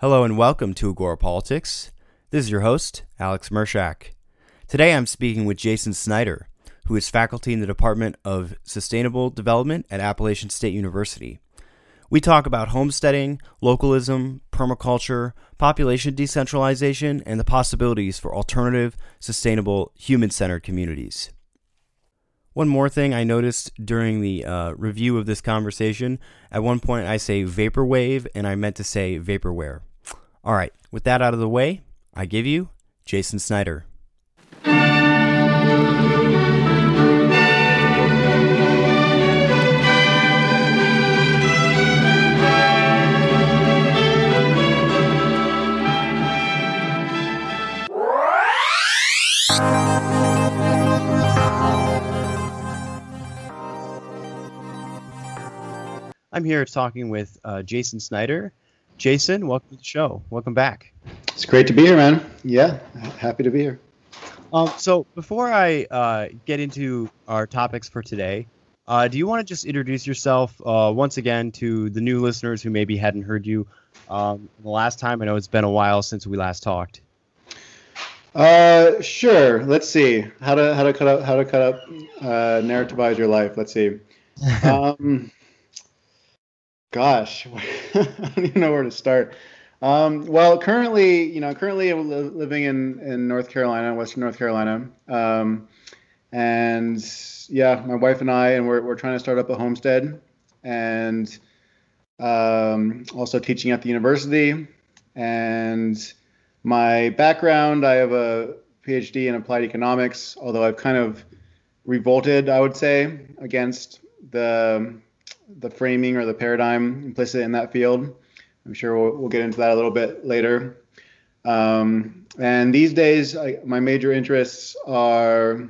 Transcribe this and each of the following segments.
Hello and welcome to Agora Politics. This is your host, Alex Mershak. Today I'm speaking with Jason Snyder, who is faculty in the Department of Sustainable Development at Appalachian State University. We talk about homesteading, localism, permaculture, population decentralization, and the possibilities for alternative, sustainable, human centered communities. One more thing I noticed during the uh, review of this conversation at one point I say vaporwave and I meant to say vaporware. All right, with that out of the way, I give you Jason Snyder. I'm here talking with uh, Jason Snyder. Jason, welcome to the show. Welcome back. It's great to be here, man. Yeah, happy to be here. Um, so before I uh, get into our topics for today, uh, do you want to just introduce yourself uh, once again to the new listeners who maybe hadn't heard you um, the last time? I know it's been a while since we last talked. Uh, sure. Let's see how to how to cut up how to cut up uh, narrativize your life. Let's see. Um, Gosh, I don't even know where to start. Um, well, currently, you know, currently living in, in North Carolina, Western North Carolina. Um, and yeah, my wife and I, and we're, we're trying to start up a homestead and um, also teaching at the university. And my background, I have a PhD in applied economics, although I've kind of revolted, I would say, against the the framing or the paradigm implicit in that field. I'm sure we'll, we'll get into that a little bit later. Um, and these days, I, my major interests are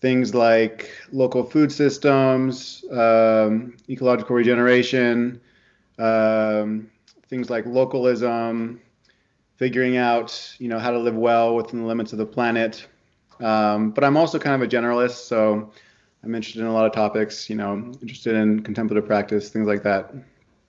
things like local food systems, um, ecological regeneration, um, things like localism, figuring out you know how to live well within the limits of the planet. Um, but I'm also kind of a generalist, so I'm interested in a lot of topics, you know, interested in contemplative practice, things like that.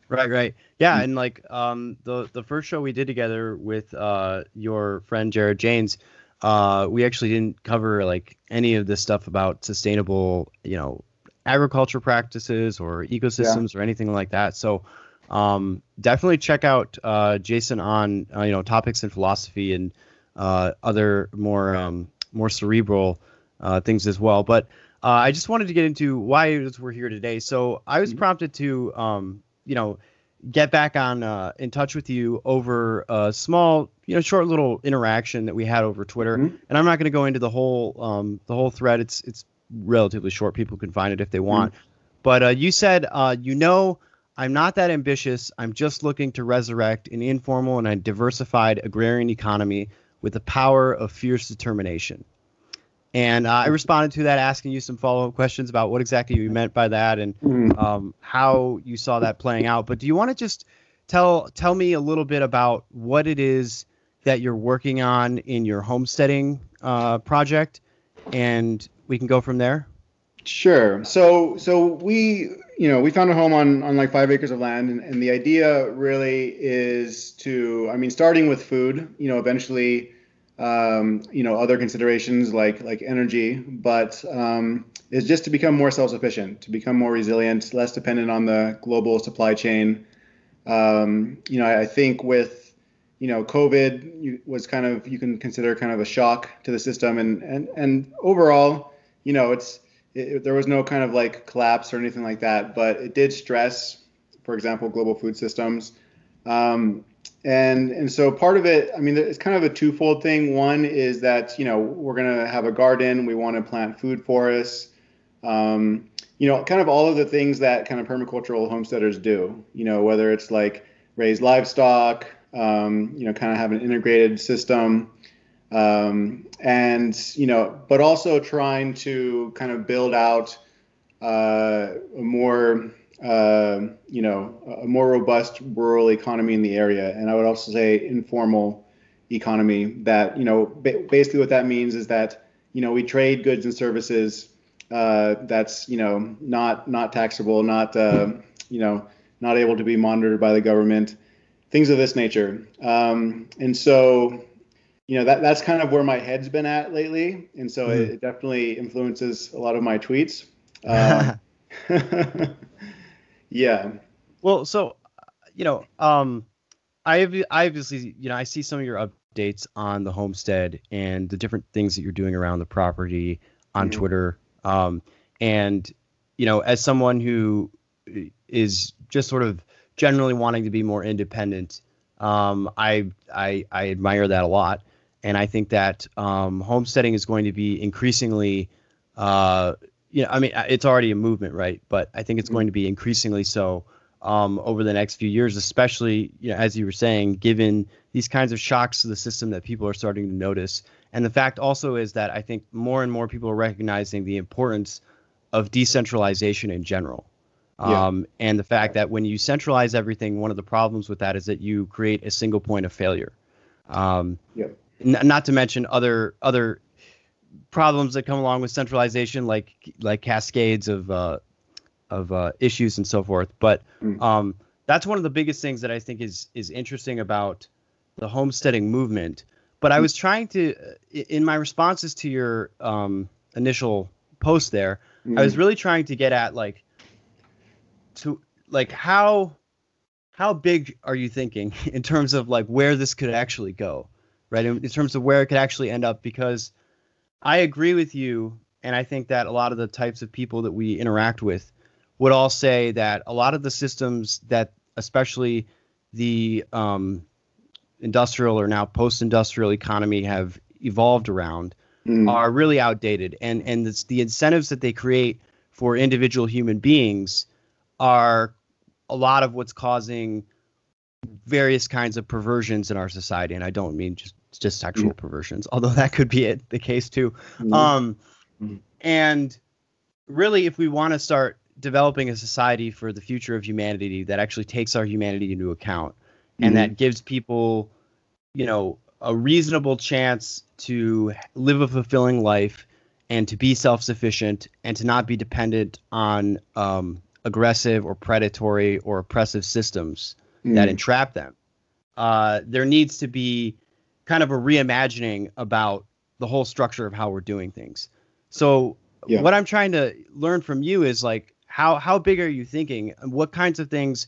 Right, right. Yeah, mm-hmm. and like um the the first show we did together with uh your friend Jared Janes, uh we actually didn't cover like any of this stuff about sustainable, you know, agriculture practices or ecosystems yeah. or anything like that. So um definitely check out uh Jason on uh, you know topics in philosophy and uh other more um more cerebral uh things as well. But uh, I just wanted to get into why we're here today. So I was mm-hmm. prompted to, um, you know, get back on uh, in touch with you over a small, you know, short little interaction that we had over Twitter. Mm-hmm. And I'm not going to go into the whole um, the whole thread. It's it's relatively short. People can find it if they mm-hmm. want. Mm-hmm. But uh, you said, uh, you know, I'm not that ambitious. I'm just looking to resurrect an informal and a diversified agrarian economy with the power of fierce determination. And uh, I responded to that, asking you some follow up questions about what exactly you meant by that and mm-hmm. um, how you saw that playing out. But do you want to just tell tell me a little bit about what it is that you're working on in your homesteading uh, project, and we can go from there. Sure. So so we you know we found a home on on like five acres of land, and, and the idea really is to I mean starting with food, you know, eventually um, you know other considerations like like energy, but um, is just to become more self-sufficient, to become more resilient, less dependent on the global supply chain. Um, you know, I, I, think with you know COVID you, was kind of you can consider kind of a shock to the system, and and and overall, you know, it's it, there was no kind of like collapse or anything like that, but it did stress, for example, global food systems. Um, and and so part of it i mean it's kind of a twofold thing. One is that you know we're going to have a garden. We want to plant food forests um, you know kind of all of the things that kind of permacultural homesteaders do you know whether it's like raise livestock um, you know kind of have an integrated system. Um, and you know but also trying to kind of build out uh, a more uh, you know, a more robust rural economy in the area, and I would also say informal economy. That you know, ba- basically what that means is that you know we trade goods and services. Uh, that's you know not not taxable, not uh, you know not able to be monitored by the government, things of this nature. Um, and so, you know, that that's kind of where my head's been at lately, and so mm-hmm. it, definitely influences a lot of my tweets. Um, yeah. Well, so you know, um, I have I obviously you know I see some of your updates on the homestead and the different things that you're doing around the property on mm-hmm. Twitter. Um, and you know, as someone who is just sort of generally wanting to be more independent, um, I, I I admire that a lot, and I think that um, homesteading is going to be increasingly, uh, you know, I mean, it's already a movement, right? But I think it's mm-hmm. going to be increasingly so um, over the next few years, especially you know, as you were saying, given these kinds of shocks to the system that people are starting to notice. And the fact also is that I think more and more people are recognizing the importance of decentralization in general. Yeah. Um, and the fact that when you centralize everything, one of the problems with that is that you create a single point of failure. Um, yeah. N- not to mention other other problems that come along with centralization, like like cascades of uh, of uh, issues and so forth. But mm. um, that's one of the biggest things that I think is is interesting about the homesteading movement. But I mm. was trying to, in my responses to your um, initial post there, mm. I was mm. really trying to get at like to like how how big are you thinking in terms of like where this could actually go, right? In, in terms of where it could actually end up, because I agree with you, and I think that a lot of the types of people that we interact with would all say that a lot of the systems that, especially the um, industrial or now post-industrial economy, have evolved around, mm. are really outdated, and and the incentives that they create for individual human beings are a lot of what's causing various kinds of perversions in our society, and I don't mean just just sexual mm. perversions, although that could be it, the case too. Mm. Um, mm. and really, if we want to start developing a society for the future of humanity that actually takes our humanity into account and mm-hmm. that gives people, you know, a reasonable chance to live a fulfilling life and to be self-sufficient and to not be dependent on um, aggressive or predatory or oppressive systems that entrap them. Uh, there needs to be kind of a reimagining about the whole structure of how we're doing things. So yeah. what I'm trying to learn from you is like how how big are you thinking? What kinds of things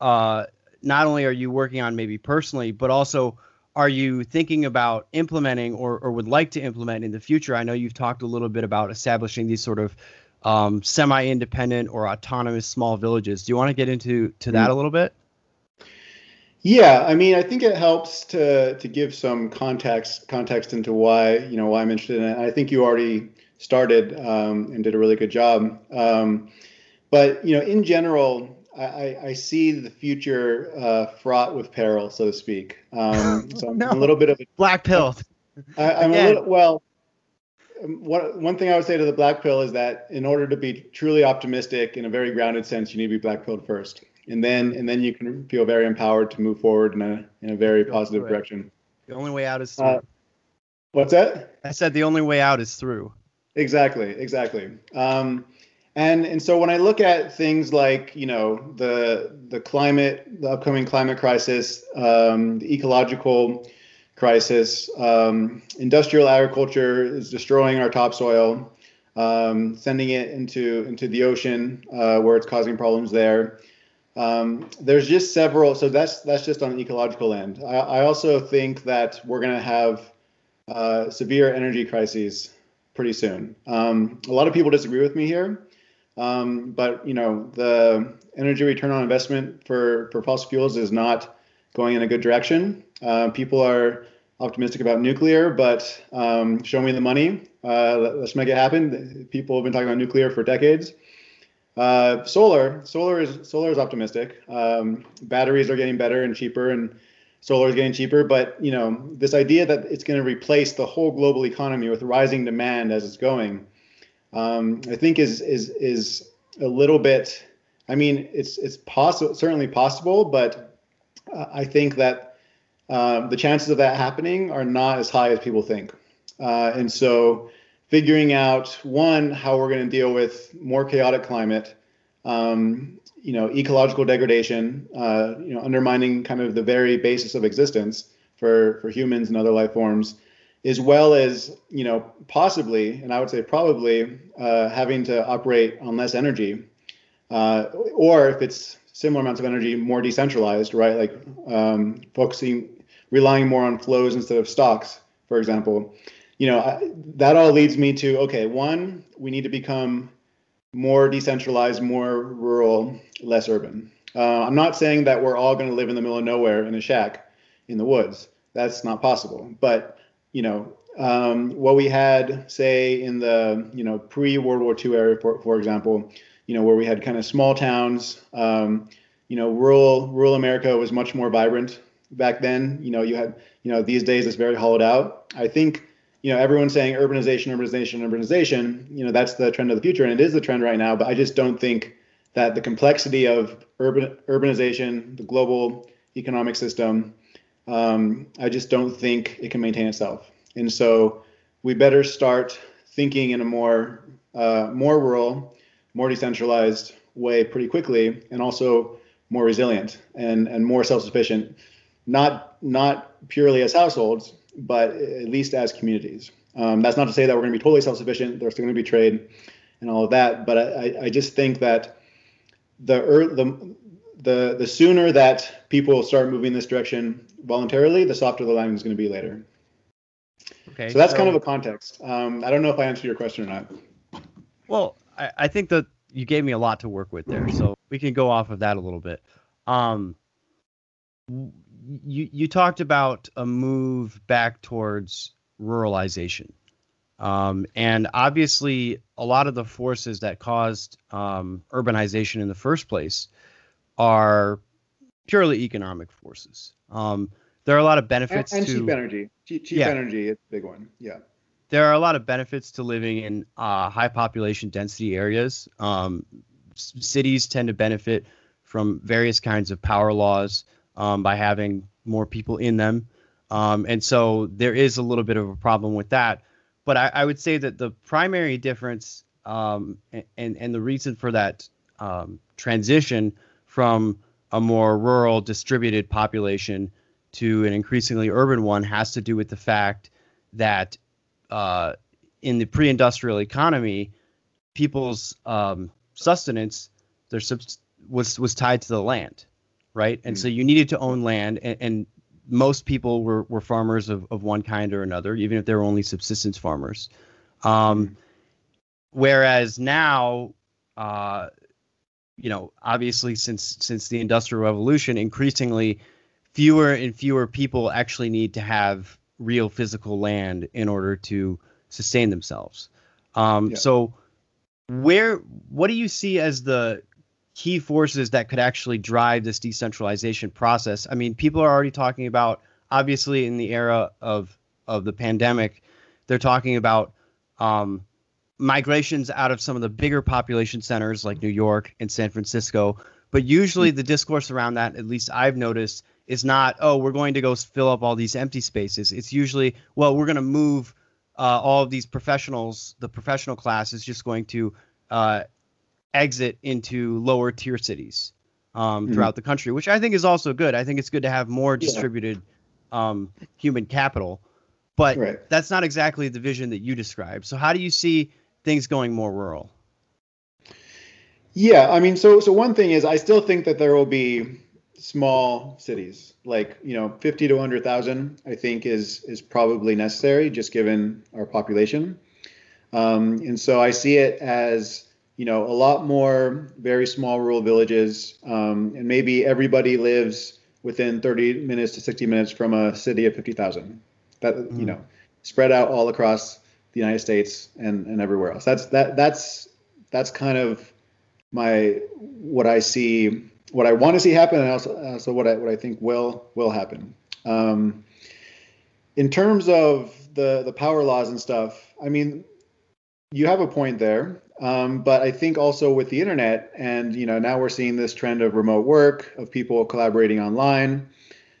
uh, not only are you working on maybe personally, but also are you thinking about implementing or, or would like to implement in the future? I know you've talked a little bit about establishing these sort of um, semi-independent or autonomous small villages. Do you want to get into to that mm. a little bit? Yeah, I mean, I think it helps to to give some context context into why you know why I'm interested in it. I think you already started um, and did a really good job. Um, but you know, in general, I, I see the future uh, fraught with peril, so to speak. Um, so I'm no. a little bit of a black pill. I, am a little well. One, one thing I would say to the black pill is that in order to be truly optimistic in a very grounded sense, you need to be black pilled first, and then and then you can feel very empowered to move forward in a in a very positive direction. The only way out is uh, through. Uh, what's that? I said the only way out is through. Exactly, exactly. Um, and and so when I look at things like you know the the climate, the upcoming climate crisis, um, the ecological crisis, um, industrial agriculture is destroying our topsoil, um, sending it into into the ocean uh, where it's causing problems there. Um, there's just several. So that's that's just on the ecological end. I, I also think that we're going to have uh, severe energy crises pretty soon. Um, a lot of people disagree with me here. Um, but you know, the energy return on investment for for fossil fuels is not going in a good direction. Uh, people are optimistic about nuclear, but um, show me the money. Uh, let's make it happen. People have been talking about nuclear for decades. Uh, solar, solar is solar is optimistic. Um, batteries are getting better and cheaper, and solar is getting cheaper. But you know, this idea that it's going to replace the whole global economy with rising demand as it's going um, I think is is is a little bit. I mean, it's it's possible, certainly possible, but uh, I think that uh, the chances of that happening are not as high as people think. Uh, and so, figuring out one how we're going to deal with more chaotic climate, um, you know, ecological degradation, uh, you know, undermining kind of the very basis of existence for for humans and other life forms, as well as you know, possibly, and I would say probably, uh, having to operate on less energy, uh, or if it's similar amounts of energy, more decentralized, right? Like um, focusing, relying more on flows instead of stocks, for example. You know, I, that all leads me to okay, one, we need to become more decentralized, more rural, less urban. Uh, I'm not saying that we're all going to live in the middle of nowhere in a shack in the woods. That's not possible. But you know, um, what we had, say, in the you know pre World War II era, for, for example, you know, where we had kind of small towns. Um, you know, rural rural America was much more vibrant back then. You know, you had you know these days it's very hollowed out. I think you know, everyone's saying urbanization, urbanization, urbanization. You know, that's the trend of the future, and it is the trend right now. But I just don't think that the complexity of urban urbanization, the global economic system, um, I just don't think it can maintain itself. And so we better start thinking in a more uh, more rural, more decentralized way pretty quickly, and also more resilient and and more self-sufficient. Not not purely as households, but at least as communities. Um, that's not to say that we're going to be totally self-sufficient. There's still going to be trade and all of that, but I, I just think that the the the the sooner that people start moving this direction voluntarily, the softer the landing is going to be later. Okay. So that's so, kind of a context. Um, I don't know if I answered your question or not. Well, I, I think that you gave me a lot to work with there, so we can go off of that a little bit. Um, you you talked about a move back towards ruralization, um, and obviously a lot of the forces that caused um, urbanization in the first place are purely economic forces. Um, there are a lot of benefits and, and to cheap energy. Cheap, cheap yeah. energy is a big one. Yeah. There are a lot of benefits to living in uh, high population density areas. Um, cities tend to benefit from various kinds of power laws um, by having more people in them. Um, and so there is a little bit of a problem with that. But I, I would say that the primary difference um, and, and the reason for that um, transition from a more rural distributed population to an increasingly urban one has to do with the fact that uh, in the pre-industrial economy, people's um, sustenance their subs- was was tied to the land right? And mm-hmm. so you needed to own land, and, and most people were, were farmers of, of one kind or another, even if they were only subsistence farmers. Um, mm-hmm. whereas now, uh, you know, obviously since since the Industrial Revolution, increasingly fewer and fewer people actually need to have real physical land in order to sustain themselves. Um, yeah. So, where what do you see as the key forces that could actually drive this decentralization process. I mean, people are already talking about obviously in the era of of the pandemic, they're talking about um, migrations out of some of the bigger population centers like New York and San Francisco. But usually the discourse around that, at least I've noticed, is not, oh, we're going to go fill up all these empty spaces. It's usually, well, we're going to move uh, all of these professionals, the professional class is just going to uh, exit into lower tier cities um, mm-hmm. throughout the country, which I think is also good. I think it's good to have more distributed yeah. um, human capital, but right. that's not exactly the vision that you describe. So how do you see things going more rural? Yeah, I mean, so so one thing is, I still think that there will be small cities, like you know, fifty to hundred thousand. I think is is probably necessary, just given our population. Um, and so I see it as you know, a lot more very small rural villages, um, and maybe everybody lives within 30 minutes to 60 minutes from a city of 50,000. That mm. you mm-hmm. know, spread out all across the United States and, and everywhere else. That's that that's that's kind of my what I see, what I want to see happen, and also also what I what I think will will happen. Um, in terms of the the power laws and stuff, I mean, you have a point there. Um, but I think also with the internet, and you know, now we're seeing this trend of remote work, of people collaborating online.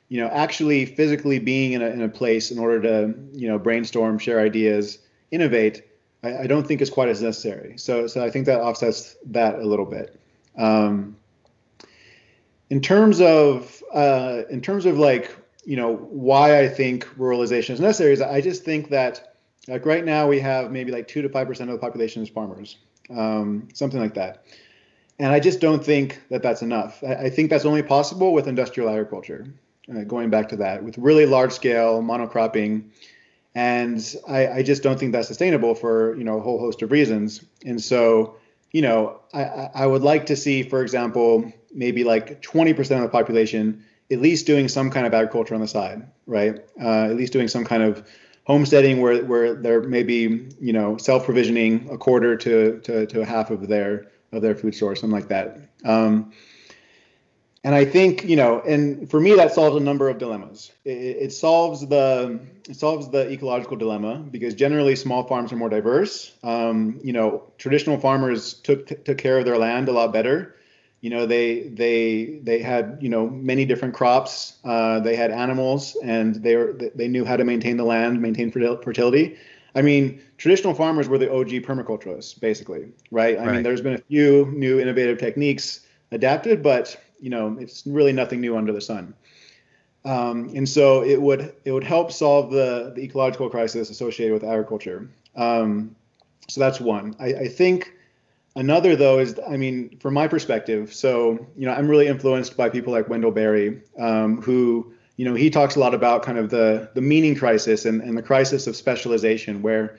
You know, actually physically being in a, in a place in order to you know brainstorm, share ideas, innovate. I, I don't think is quite as necessary. So, so I think that offsets that a little bit. Um, in terms of uh, in terms of like you know why I think ruralization is necessary is I just think that like right now we have maybe like two to five percent of the population is farmers, um, something like that, and I just don't think that that's enough. I, I think that's only possible with industrial agriculture. Uh, going back to that, with really large scale monocropping, and I, I just don't think that's sustainable for you know a whole host of reasons. And so you know I, I would like to see, for example, maybe like 20% of the population at least doing some kind of agriculture on the side, right? Uh, at least doing some kind of homesteading where, where they're maybe you know self-provisioning a quarter to, to, to a half of their of their food source, something like that. Um, and I think you know, and for me, that solves a number of dilemmas. It, it, solves the it solves the ecological dilemma because generally small farms are more diverse. Um, you know, traditional farmers took took care of their land a lot better you know they they they had you know many different crops. Uh, they had animals and they were they knew how to maintain the land maintain fertility. I mean traditional farmers were the og permaculturists basically right? I right. mean there's been a few new innovative techniques adapted but you know it's really nothing new under the sun. Um, and so it would it would help solve the, the ecological crisis associated with agriculture. Um, so that's one. I, I think Another though is, I mean, from my perspective, so you know, I'm really influenced by people like Wendell Berry, um, who you know he talks a lot about kind of the the meaning crisis and, and the crisis of specialization, where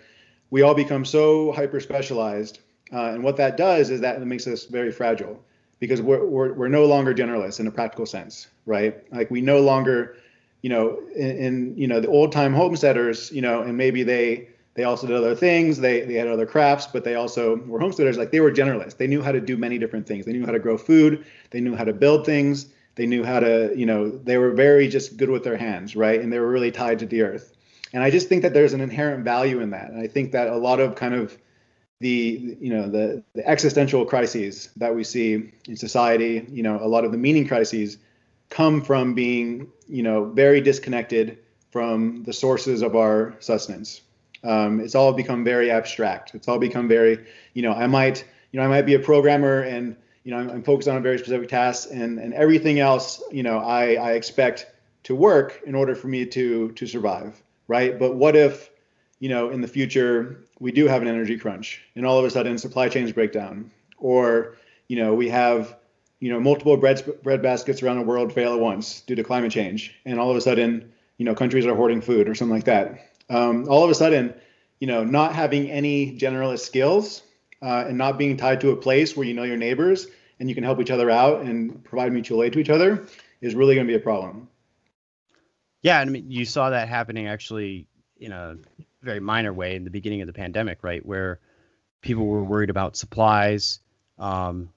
we all become so hyper specialized, uh, and what that does is that it makes us very fragile because we're, we're we're no longer generalists in a practical sense, right? Like we no longer, you know, in, in you know the old time homesteaders, you know, and maybe they they also did other things. They they had other crafts, but they also were homesteaders. Like they were generalists. They knew how to do many different things. They knew how to grow food. They knew how to build things. They knew how to, you know, they were very just good with their hands, right? And they were really tied to the earth. And I just think that there's an inherent value in that. And I think that a lot of kind of the, you know, the, the existential crises that we see in society, you know, a lot of the meaning crises come from being, you know, very disconnected from the sources of our sustenance. Um, it's all become very abstract. It's all become very, you know, I might, you know, I might be a programmer and, you know, I'm, I'm focused on a very specific task and, and everything else, you know, I, I expect to work in order for me to, to survive. Right. But what if, you know, in the future we do have an energy crunch and all of a sudden supply chains break down or, you know, we have, you know, multiple bread, bread baskets around the world fail at once due to climate change. And all of a sudden, you know, countries are hoarding food or something like that um, all of a sudden, you know, not having any generalist skills uh, and not being tied to a place where you know your neighbors and you can help each other out and provide mutual aid to each other is really going to be a problem. Yeah, and I mean, you saw that happening actually in a very minor way in the beginning of the pandemic, right, where people were worried about supplies. Um,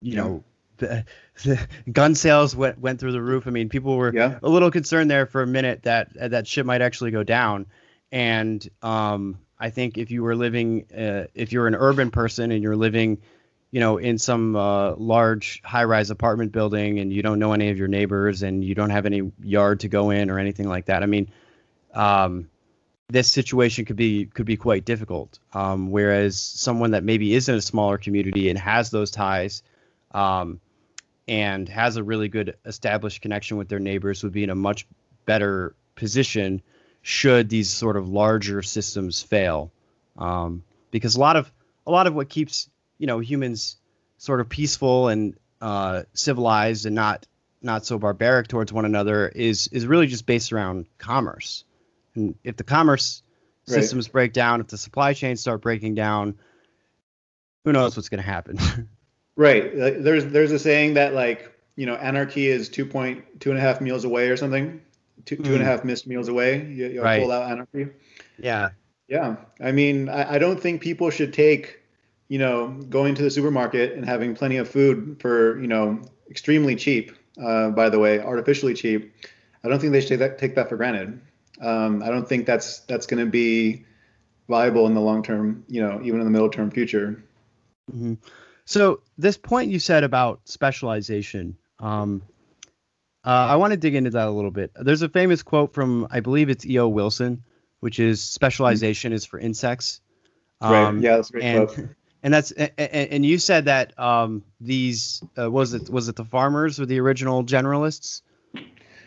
you yeah. know, the, the, gun sales went went through the roof. I mean, people were yeah. a little concerned there for a minute that that shit might actually go down. And um, I think if you were living, uh, if you're an urban person and you're living, you know, in some uh, large high-rise apartment building and you don't know any of your neighbors and you don't have any yard to go in or anything like that. I mean, um, this situation could be could be quite difficult. Um, whereas someone that maybe is in a smaller community and has those ties, um, and has a really good established connection with their neighbors would be in a much better position should these sort of larger systems fail. Um, because a lot of a lot of what keeps you know humans sort of peaceful and uh, civilized and not not so barbaric towards one another is is really just based around commerce. And if the commerce right. systems break down if the supply chains start breaking down who knows what's going to happen Right. There's there's a saying that like you know anarchy is two point two and a half meals away or something. Two mm. two and a hmm. half missed meals away. You, you right. pull out anarchy. Yeah. Yeah. I mean, I, I don't think people should take you know going to the supermarket and having plenty of food for you know extremely cheap. Uh, by the way, artificially cheap. I don't think they should take that take that for granted. Um, I don't think that's that's going to be viable in the long term. You know, even in the middle term future. Mm-hmm. So this point you said about specialization, um, uh, I want to dig into that a little bit. There's a famous quote from I believe it's E.O. Wilson, which is specialization is for insects. Um, right. Yeah, that's a great and, quote. and that's and, and you said that um, these uh, was it was it the farmers or the original generalists?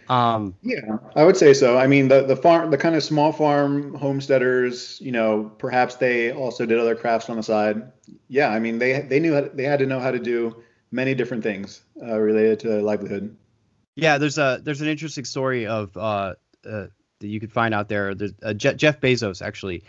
Um, yeah, I would say so. I mean, the the farm, the kind of small farm homesteaders, you know, perhaps they also did other crafts on the side. Yeah, I mean, they they knew how, they had to know how to do many different things uh, related to livelihood. Yeah, there's a there's an interesting story of uh, uh, that you could find out there. There's uh, Jeff Bezos actually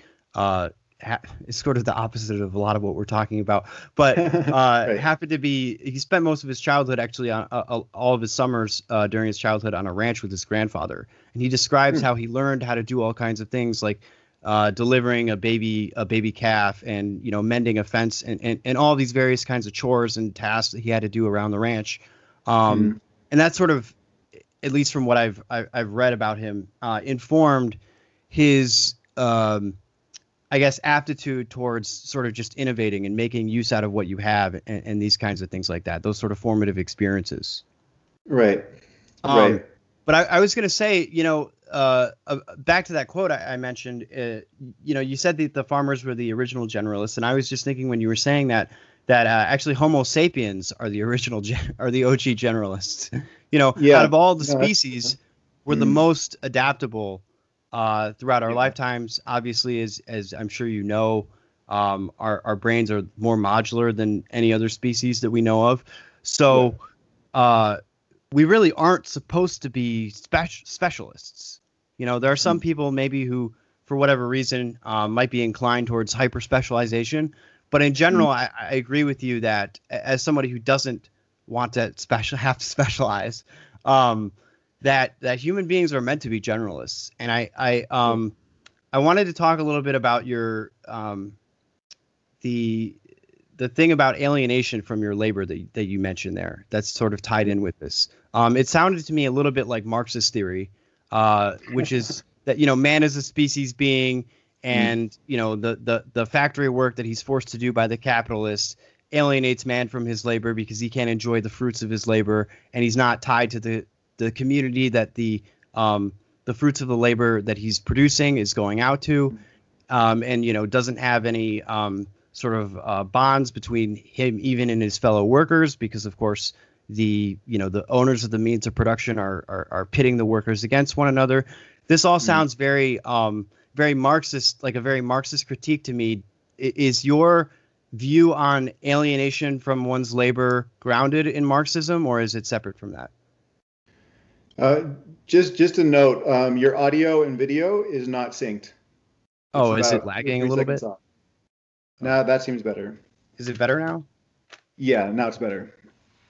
is sort of the opposite of a lot of what we're talking about, but uh, right. happened to be he spent most of his childhood actually on uh, uh, all of his summers uh, during his childhood on a ranch with his grandfather, and he describes hmm. how he learned how to do all kinds of things like uh, delivering a baby a baby calf and you know mending a fence and, and, and all these various kinds of chores and tasks that he had to do around the ranch um, mm. and that sort of at least from what I've I've, I've read about him uh, informed his um, I guess aptitude towards sort of just innovating and making use out of what you have and, and these kinds of things like that those sort of formative experiences right um, right but I, I was going to say you know uh, uh, back to that quote I, I mentioned, uh, you know, you said that the farmers were the original generalists, and I was just thinking when you were saying that that uh, actually Homo sapiens are the original gen- are the OG generalists. you know, yeah. out of all the species, we're mm-hmm. the most adaptable uh, throughout our yeah. lifetimes. Obviously, as as I'm sure you know, um, our our brains are more modular than any other species that we know of. So. Yeah. Uh, we really aren't supposed to be spe- specialists. You know, there are some hmm. people maybe who, for whatever reason, um, might be inclined towards hyper specialization. But in general, mm-hmm. I, I, agree with you that as somebody who doesn't want to special have to specialize, um, that that human beings are meant to be generalists. And I I um I wanted to talk a little bit about your um the the thing about alienation from your labor that, that you mentioned there that's sort of tied in with this um, it sounded to me a little bit like marxist theory uh, which is that you know man is a species being and mm. you know the, the the factory work that he's forced to do by the capitalist alienates man from his labor because he can't enjoy the fruits of his labor and he's not tied to the the community that the um, the fruits of the labor that he's producing is going out to um, and you know doesn't have any um, sort of uh, bonds between him even and his fellow workers because of course the you know the owners of the means of production are are, are pitting the workers against one another. This all mm-hmm. sounds very um very marxist like a very marxist critique to me. Is your view on alienation from one's labor grounded in marxism or is it separate from that uh, just just a note um, your audio and video is not synced oh is it lagging a little bit off. No, that seems better. Is it better now? Yeah, now it's better.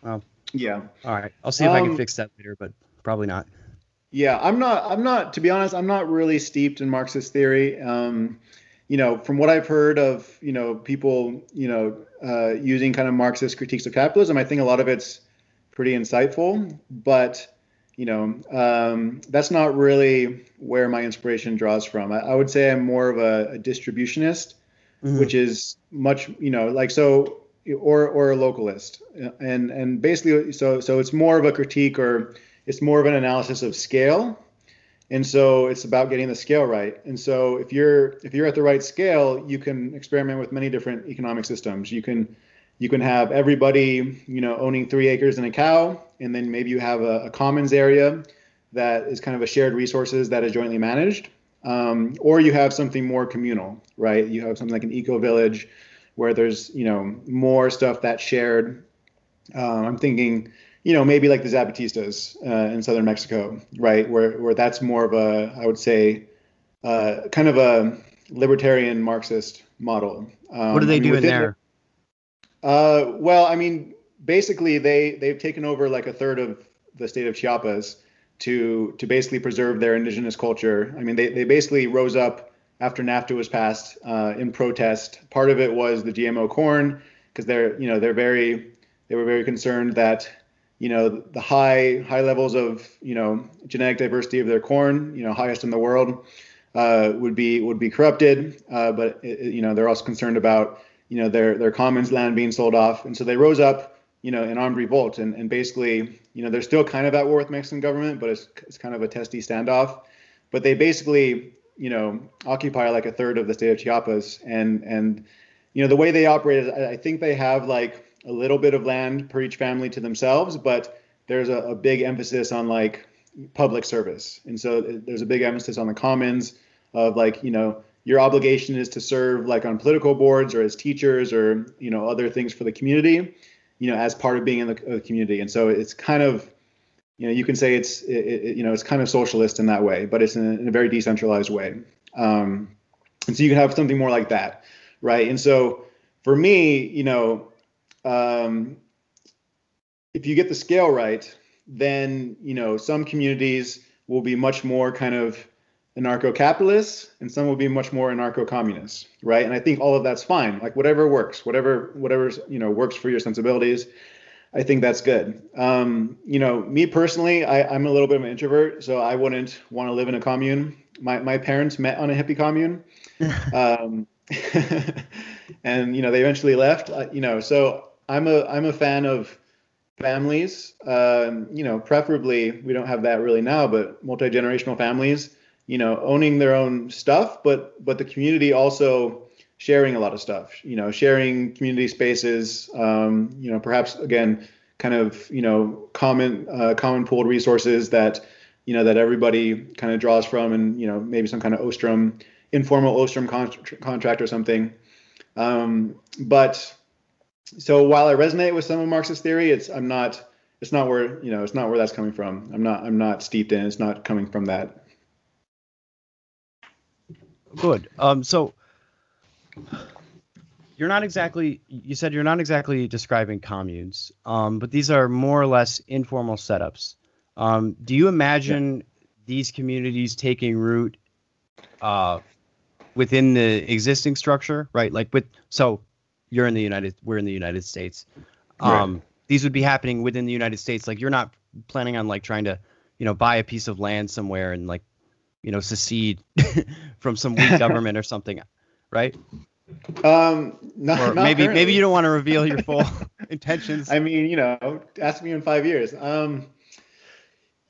Oh. Yeah. All right. I'll see if um, I can um, fix that later, but probably not. Yeah, I'm not. I'm not. To be honest, I'm not really steeped in Marxist theory. Um, you know, from what I've heard of, you know, people, you know, uh, using kind of Marxist critiques of capitalism, I think a lot of it's pretty insightful. But you know, um, that's not really where my inspiration draws from. I, I would say I'm more of a, a distributionist mm-hmm. which is much you know like so or or a localist. And and basically so so it's more of a critique or it's more of an analysis of scale. And so it's about getting the scale right. And so if you're if you're at the right scale you can experiment with many different economic systems. You can you can have everybody you know owning three acres and a cow and then maybe you have a, a commons area that is kind of a shared resources that is jointly managed um, or you have something more communal, right? You have something like an eco village where there's you know more stuff that's shared. Um, I'm thinking, you know, maybe like the Zapatistas uh, in southern Mexico, right? Where where that's more of a, I would say, uh, kind of a libertarian Marxist model. Um, what do they I mean, do in there? Uh, well, I mean, basically they they've taken over like a third of the state of Chiapas to to basically preserve their indigenous culture. I mean, they, they basically rose up after NAFTA was passed uh, in protest. Part of it was the GMO corn because they're you know they're very they were very concerned that you know the high high levels of you know genetic diversity of their corn, you know highest in the world, uh, would be would be corrupted. Uh, but it, you know they're also concerned about you know their their commons land being sold off, and so they rose up you know, an armed revolt. And, and basically, you know, they're still kind of at war with Mexican government, but it's, it's kind of a testy standoff. But they basically, you know, occupy like a third of the state of Chiapas. And, and you know, the way they operate is I, think they have like a little bit of land per each family to themselves, but there's a, a big emphasis on like public service. And so uh, there's a big emphasis on the commons of like, you know, your obligation is to serve like on political boards or as teachers or, you know, other things for the community, you know, as part of being in the uh, community. And so it's kind of, you know, you can say it's, it, it, you know, it's kind of socialist in that way, but it's in a, in a very decentralized way. Um, and so you can have something more like that, right? And so for me, you know, um, if you get the scale right, then you know some communities will be much more kind of anarcho-capitalists and some will be much more anarcho-communists right and i think all of that's fine like whatever works whatever whatever you know works for your sensibilities i think that's good um, you know me personally I, i'm a little bit of an introvert so i wouldn't want to live in a commune my, my parents met on a hippie commune um, and you know they eventually left uh, you know so i'm a i'm a fan of families. Um, you know, preferably we don't have that really now, but multi generational families. You know, owning their own stuff, but but the community also sharing a lot of stuff. You know, sharing community spaces. Um, you know, perhaps again, kind of you know common uh, common pooled resources that you know that everybody kind of draws from, and you know maybe some kind of Ostrom informal Ostrom con- contract or something. Um, but so while I resonate with some of Marxist theory, it's I'm not it's not where you know it's not where that's coming from. I'm not I'm not steeped in. It's not coming from that. Good. Um. So you're not exactly you said you're not exactly describing communes. Um. But these are more or less informal setups. Um. Do you imagine yeah. these communities taking root? Uh, within the existing structure, right? Like with so you're in the United, we're in the United States. Um, right. These would be happening within the United States. Like you're not planning on like trying to, you know, buy a piece of land somewhere and like, you know, secede from some weak government or something, right? Um, not, or not maybe currently. maybe you don't want to reveal your full intentions. I mean, you know, ask me in five years. Um,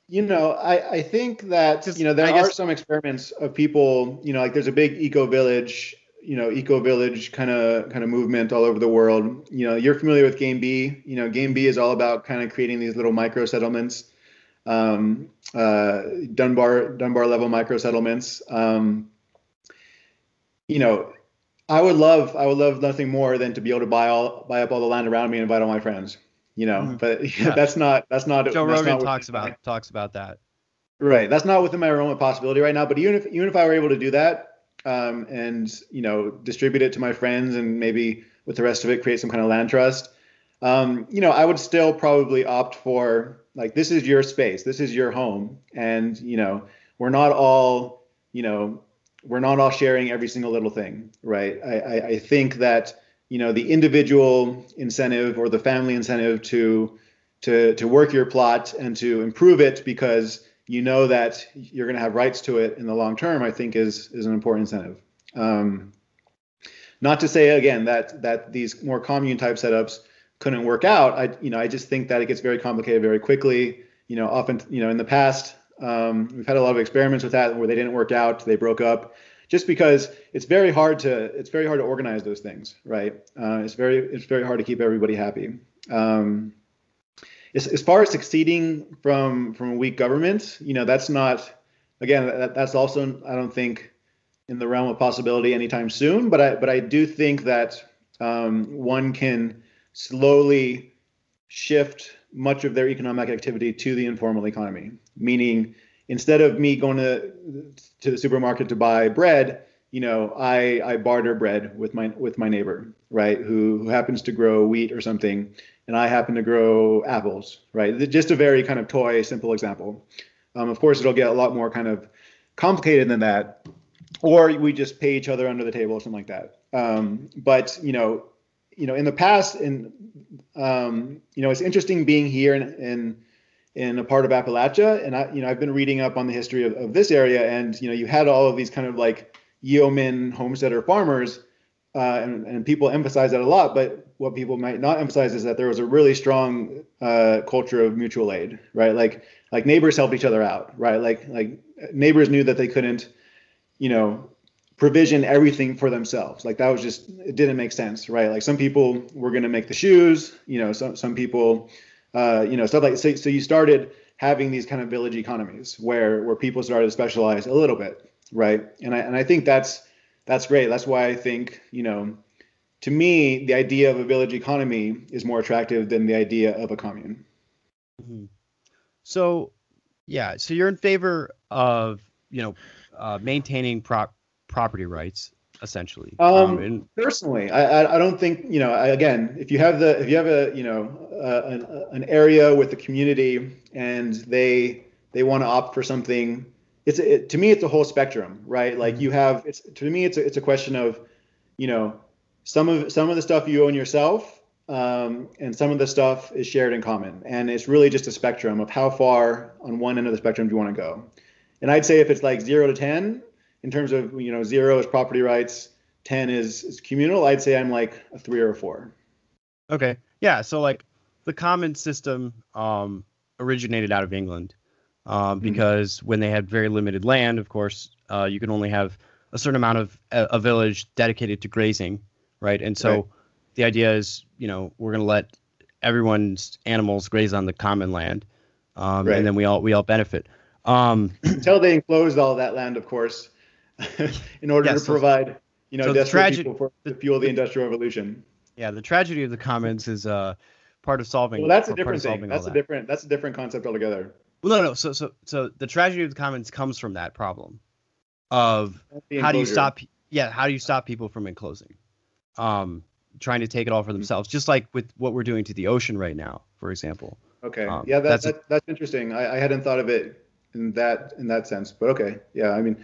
you know, I, I think that you know there guess, are some experiments of people. You know, like there's a big eco village you know eco village kind of kind of movement all over the world you know you're familiar with game b you know game b is all about kind of creating these little micro settlements um, uh, dunbar dunbar level micro settlements um, you know i would love i would love nothing more than to be able to buy all buy up all the land around me and invite all my friends you know mm. but yeah. that's not that's not joe that's rogan not talks about talks about that right that's not within my realm of possibility right now but even if even if i were able to do that um, and you know distribute it to my friends and maybe with the rest of it create some kind of land trust um, you know i would still probably opt for like this is your space this is your home and you know we're not all you know we're not all sharing every single little thing right i, I, I think that you know the individual incentive or the family incentive to to to work your plot and to improve it because you know that you're going to have rights to it in the long term, I think is is an important incentive. Um, not to say again that that these more commune type setups couldn't work out. I you know I just think that it gets very complicated very quickly. You know, often you know in the past um, we've had a lot of experiments with that where they didn't work out, they broke up, just because it's very hard to it's very hard to organize those things, right? Uh, it's very it's very hard to keep everybody happy. Um, as, as far as succeeding from from a weak government, you know, that's not again that, that's also I don't think in the realm of possibility anytime soon. But I but I do think that um, one can slowly shift much of their economic activity to the informal economy, meaning instead of me going to to the supermarket to buy bread, you know, I I barter bread with my with my neighbor, right, who who happens to grow wheat or something, and I happen to grow apples, right? Just a very kind of toy, simple example. Um, of course, it'll get a lot more kind of complicated than that, or we just pay each other under the table or something like that. Um, but you know, you know, in the past, and um, you know, it's interesting being here in, in in a part of Appalachia, and I, you know, I've been reading up on the history of, of this area, and you know, you had all of these kind of like yeoman homesteader farmers uh, and, and, people emphasize that a lot. But what people might not emphasize is that there was a really strong uh, culture of mutual aid, right? Like like neighbors helped each other out, right? Like like neighbors knew that they couldn't, you know, provision everything for themselves. Like that was just it didn't make sense, right? Like some people were going to make the shoes, you know, some some people, uh, you know, stuff like so. So you started having these kind of village economies where where people started to specialize a little bit, right? And I and I think that's that's great. That's why I think you know, to me, the idea of a village economy is more attractive than the idea of a commune. Mm-hmm. So, yeah, so you're in favor of you know uh, maintaining prop property rights essentially. Um, um, and, personally, I, I don't think you know. Again, if you have the if you have a you know uh, an, an area with the community and they they want to opt for something, it's it, to me it's a whole spectrum, right? Like mm-hmm. you have it's to me it's a, it's a question of you know some of some of the stuff you own yourself um, and some of the stuff is shared in common. And it's really just a spectrum of how far on one end of the spectrum do you want to go. And I'd say if it's like zero to 10, in terms of, you know, zero is property rights, 10 is, is communal, I'd say I'm like a three or a four. Okay. Yeah. So like the common system um, originated out of England um, mm-hmm. because mm-hmm. when they had very limited land, of course, uh, you can only have a certain amount of a, a village dedicated to grazing, right? And so right. the idea is, you know, we're going to let everyone's animals graze on the common land, um, right. and then we all we all benefit. Um, Until they enclosed all that land, of course, in order to so, provide, you know, so desperate people for, to fuel the industrial revolution. Yeah, the tragedy of the commons is uh, part of solving. Well, that's a different thing. That's a that. different. That's a different concept altogether. Well, no, no. So, so, so the tragedy of the commons comes from that problem of how do you stop? Yeah, how do you stop people from enclosing? Um, trying to take it all for themselves, just like with what we're doing to the ocean right now, for example. Okay. Um, yeah, that, that's that, that's interesting. I, I hadn't thought of it in that in that sense, but okay. Yeah, I mean,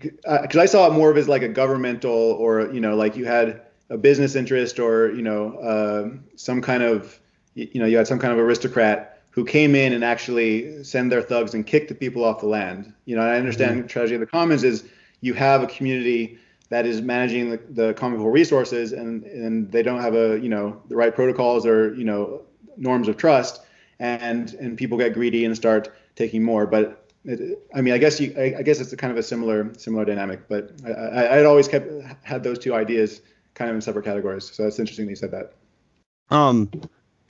because I saw it more of as like a governmental or you know like you had a business interest or you know uh, some kind of you know you had some kind of aristocrat who came in and actually send their thugs and kick the people off the land. You know, I understand mm-hmm. tragedy of the commons is you have a community that is managing the, the common pool resources and and they don't have a you know the right protocols or you know norms of trust and and people get greedy and start taking more but it, I mean, I guess you, I, I, guess it's a kind of a similar, similar dynamic, but I, I, would always kept had those two ideas kind of in separate categories. So that's interesting that you said that. Um,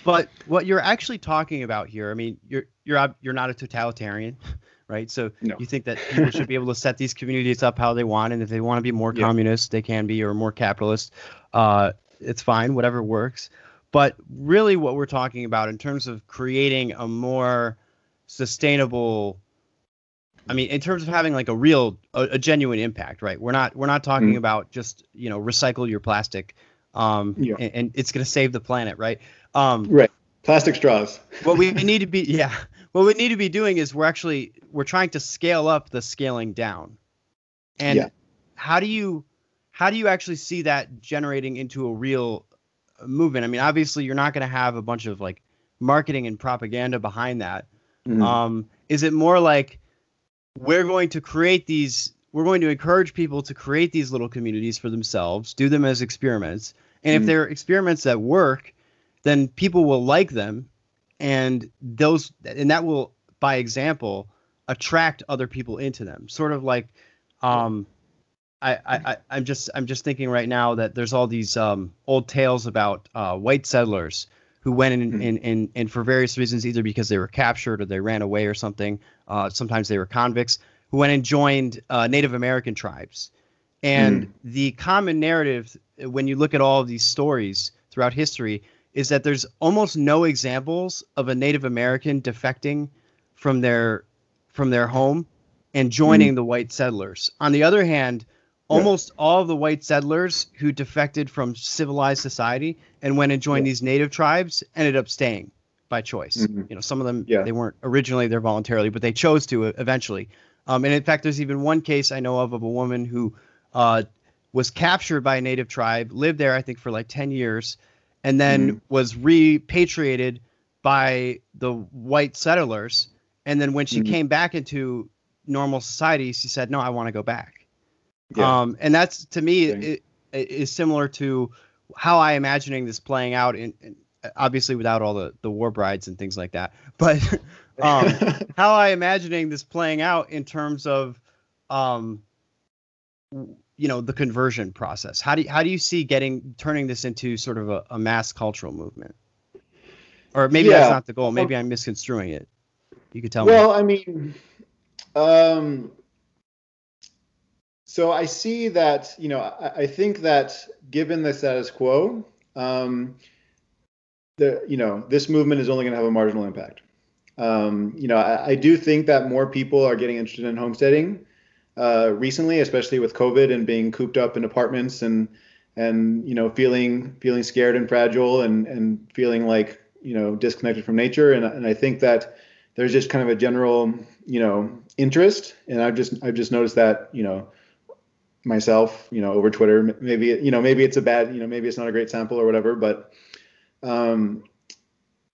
but what you're actually talking about here, I mean, you're you're you're not a totalitarian, right? So no. you think that people should be able to set these communities up how they want, and if they want to be more yeah. communist, they can be, or more capitalist. Uh, it's fine, whatever works. But really, what we're talking about in terms of creating a more sustainable I mean, in terms of having like a real, a, a genuine impact, right? We're not we're not talking mm-hmm. about just you know recycle your plastic, um, yeah. and, and, it's going to save the planet, right? Um, right. Plastic straws. what we need to be, yeah, what we need to be doing is we're actually we're trying to scale up the scaling down, and yeah. how do you how do you actually see that generating into a real movement? I mean, obviously, you're not going to have a bunch of like marketing and propaganda behind that. Mm-hmm. Um, is it more like we're going to create these we're going to encourage people to create these little communities for themselves, do them as experiments. And mm if they're experiments that work, then people will like them and those and that will by example attract other people into them. Sort of like um I, I, I'm just I'm just thinking right now that there's all these um, old tales about uh, white settlers who went in, mm-hmm. in, in, and for various reasons, either because they were captured or they ran away or something. Uh, sometimes they were convicts who went and joined uh, Native American tribes. And mm. the common narrative, when you look at all of these stories throughout history, is that there's almost no examples of a Native American defecting from their from their home and joining mm. the white settlers. On the other hand, almost yeah. all of the white settlers who defected from civilized society and went and joined yeah. these native tribes ended up staying by choice. Mm-hmm. You know, some of them yeah. they weren't originally there voluntarily, but they chose to eventually. Um, and in fact, there's even one case I know of of a woman who uh, was captured by a native tribe, lived there I think for like 10 years, and then mm-hmm. was repatriated by the white settlers. And then when she mm-hmm. came back into normal society, she said, "No, I want to go back." Yeah. Um, and that's to me it, it is similar to how I imagining this playing out in, in, obviously without all the the war brides and things like that, but um, how I imagining this playing out in terms of um, you know the conversion process. How do you, how do you see getting turning this into sort of a, a mass cultural movement? Or maybe yeah. that's not the goal. Maybe i'm misconstruing it. You could tell well, me. Well i mean um so i see that you know i, I think that given the status quo um the you know this movement is only going to have a marginal impact um, you know I, I do think that more people are getting interested in homesteading uh, recently, especially with COVID and being cooped up in apartments and and you know feeling feeling scared and fragile and and feeling like you know disconnected from nature. And and I think that there's just kind of a general you know interest, and I've just I've just noticed that you know myself you know over Twitter. Maybe you know maybe it's a bad you know maybe it's not a great sample or whatever, but um,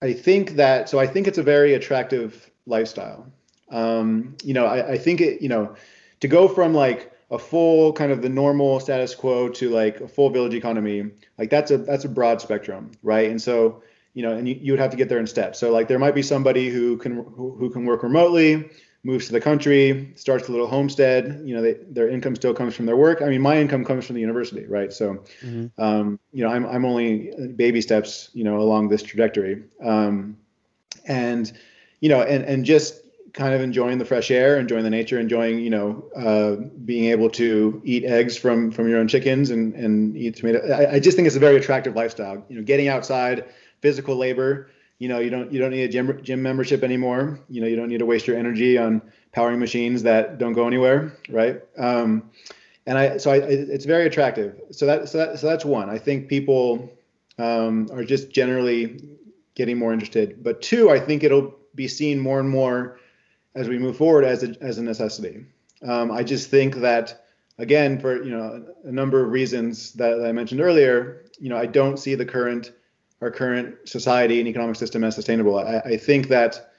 I think that so I think it's a very attractive lifestyle. Um, you know, I, I think it, you know, to go from like a full kind of the normal status quo to like a full village economy, like that's a that's a broad spectrum, right? And so you know, and you, you would have to get there in steps. So like there might be somebody who can who, who can work remotely, moves to the country, starts a little homestead. You know, they, their income still comes from their work. I mean, my income comes from the university, right? So, mm-hmm. um, you know, I'm I'm only baby steps, you know, along this trajectory. Um, and you know, and and just kind of enjoying the fresh air, enjoying the nature, enjoying you know uh, being able to eat eggs from from your own chickens and and eat tomato. I, I, just think it's a very attractive lifestyle. You know, getting outside, physical labor. You know, you don't you don't need a gym gym membership anymore. You know, you don't need to waste your energy on powering machines that don't go anywhere, right? Um, and I so I, it's very attractive. So that so that so that's one. I think people um, are just generally getting more interested. But two, I think it'll be seen more and more as we move forward as a, as a necessity. Um, I just think that again, for you know a number of reasons that, that, I mentioned earlier, you know I don't see the current our current society and economic system as sustainable. I, I think that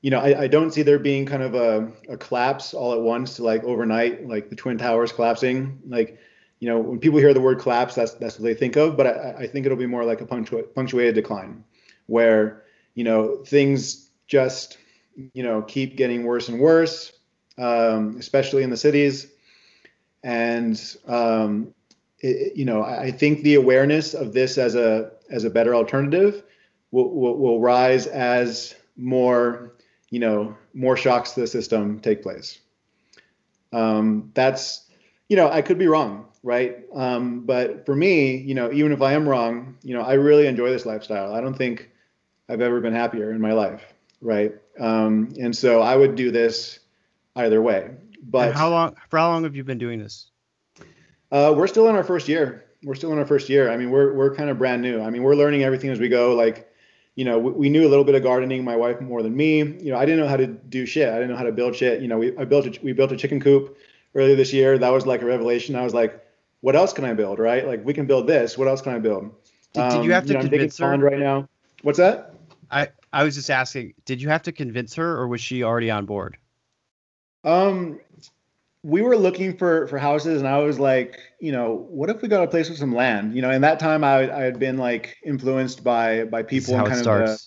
you know I, I, don't see there being kind of a, a collapse all at once, like overnight, like the twin towers collapsing. Like you know when people hear the word collapse, that's that's what they think of. But I, I think it'll be more like a punctu- punctuated decline, where you know things just you know keep getting worse and worse, um, especially in the cities. And um, it, you know, I think the awareness of this as a as a better alternative will, will, will rise as more you know more shocks to the system take place. Um, that's you know I could be wrong, right? Um, but for me, you know, even if I am wrong, you know, I really enjoy this lifestyle. I don't think I've ever been happier in my life right? Um, and so I would do this either way. But and how long? For how long have you been doing this? Uh, we're still in our first year. We're still in our first year. I mean, we're we're kind of brand new. I mean, we're learning everything as we go. Like, you know, we, we, knew a little bit of gardening. My wife more than me. You know, I didn't know how to do shit. I didn't know how to build shit. You know, we I built a, we built a chicken coop earlier this year. That was like a revelation. I was like, what else can I build? Right? Like, we can build this. What else can I build? Did, did you have um, to you know, convince her? right now. What's that? I I was just asking, did you have to convince her, or was she already on board? Um, we were looking for for houses, and I was like, you know, what if we got a place with some land? You know, in that time, I I had been like influenced by by people in kind of the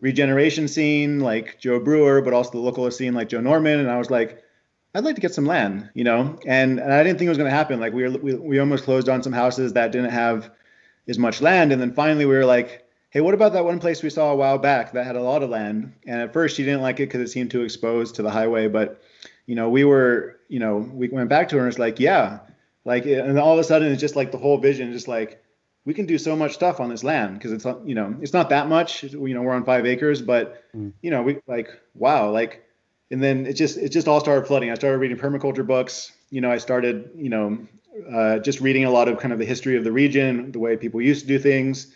regeneration scene, like Joe Brewer, but also the local scene, like Joe Norman, and I was like. I'd like to get some land, you know, and, and I didn't think it was going to happen. Like we were, we, we almost closed on some houses that didn't have as much land, and then finally we were like, hey, what about that one place we saw a while back that had a lot of land? And at first she didn't like it because it seemed too exposed to the highway. But, you know, we were, you know, we went back to her and it's like, yeah, like, and all of a sudden it's just like the whole vision, just like, we can do so much stuff on this land because it's, not you know, it's not that much, you know, we're on five acres, but, mm. you know, we like, wow, like, and then it just, it just all started flooding. I started reading permaculture books. You know, I started, you know, uh, just reading a lot of kind of the history of the region, the way people used to do things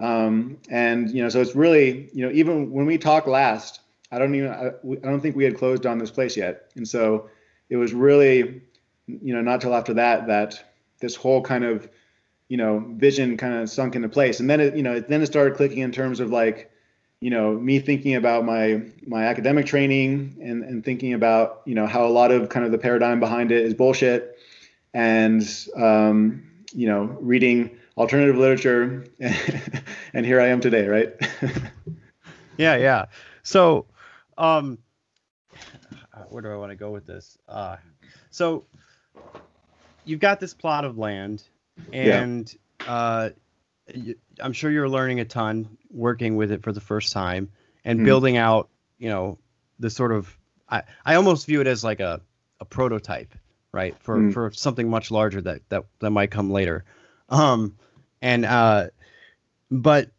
um, and you know, so it's really, you know, even when we talked last, I don't even, I, I don't think we had closed on this place yet. And so it was really, you know, not till after that that this whole kind of, you know, vision kind of sunk into place. And then it, you know, then it started clicking in terms of like, you know, me thinking about my my academic training and and thinking about, you know, how a lot of kind of the paradigm behind it is bullshit, and um, you know, reading alternative literature, and here I am today, right? yeah, yeah. So, um, where do I want to go with this? Uh, so, you've got this plot of land, and yeah. uh, I'm sure you're learning a ton working with it for the first time and mm. building out, you know, the sort of I, I almost view it as like a, a prototype, right? For mm. for something much larger that, that that might come later. Um and uh but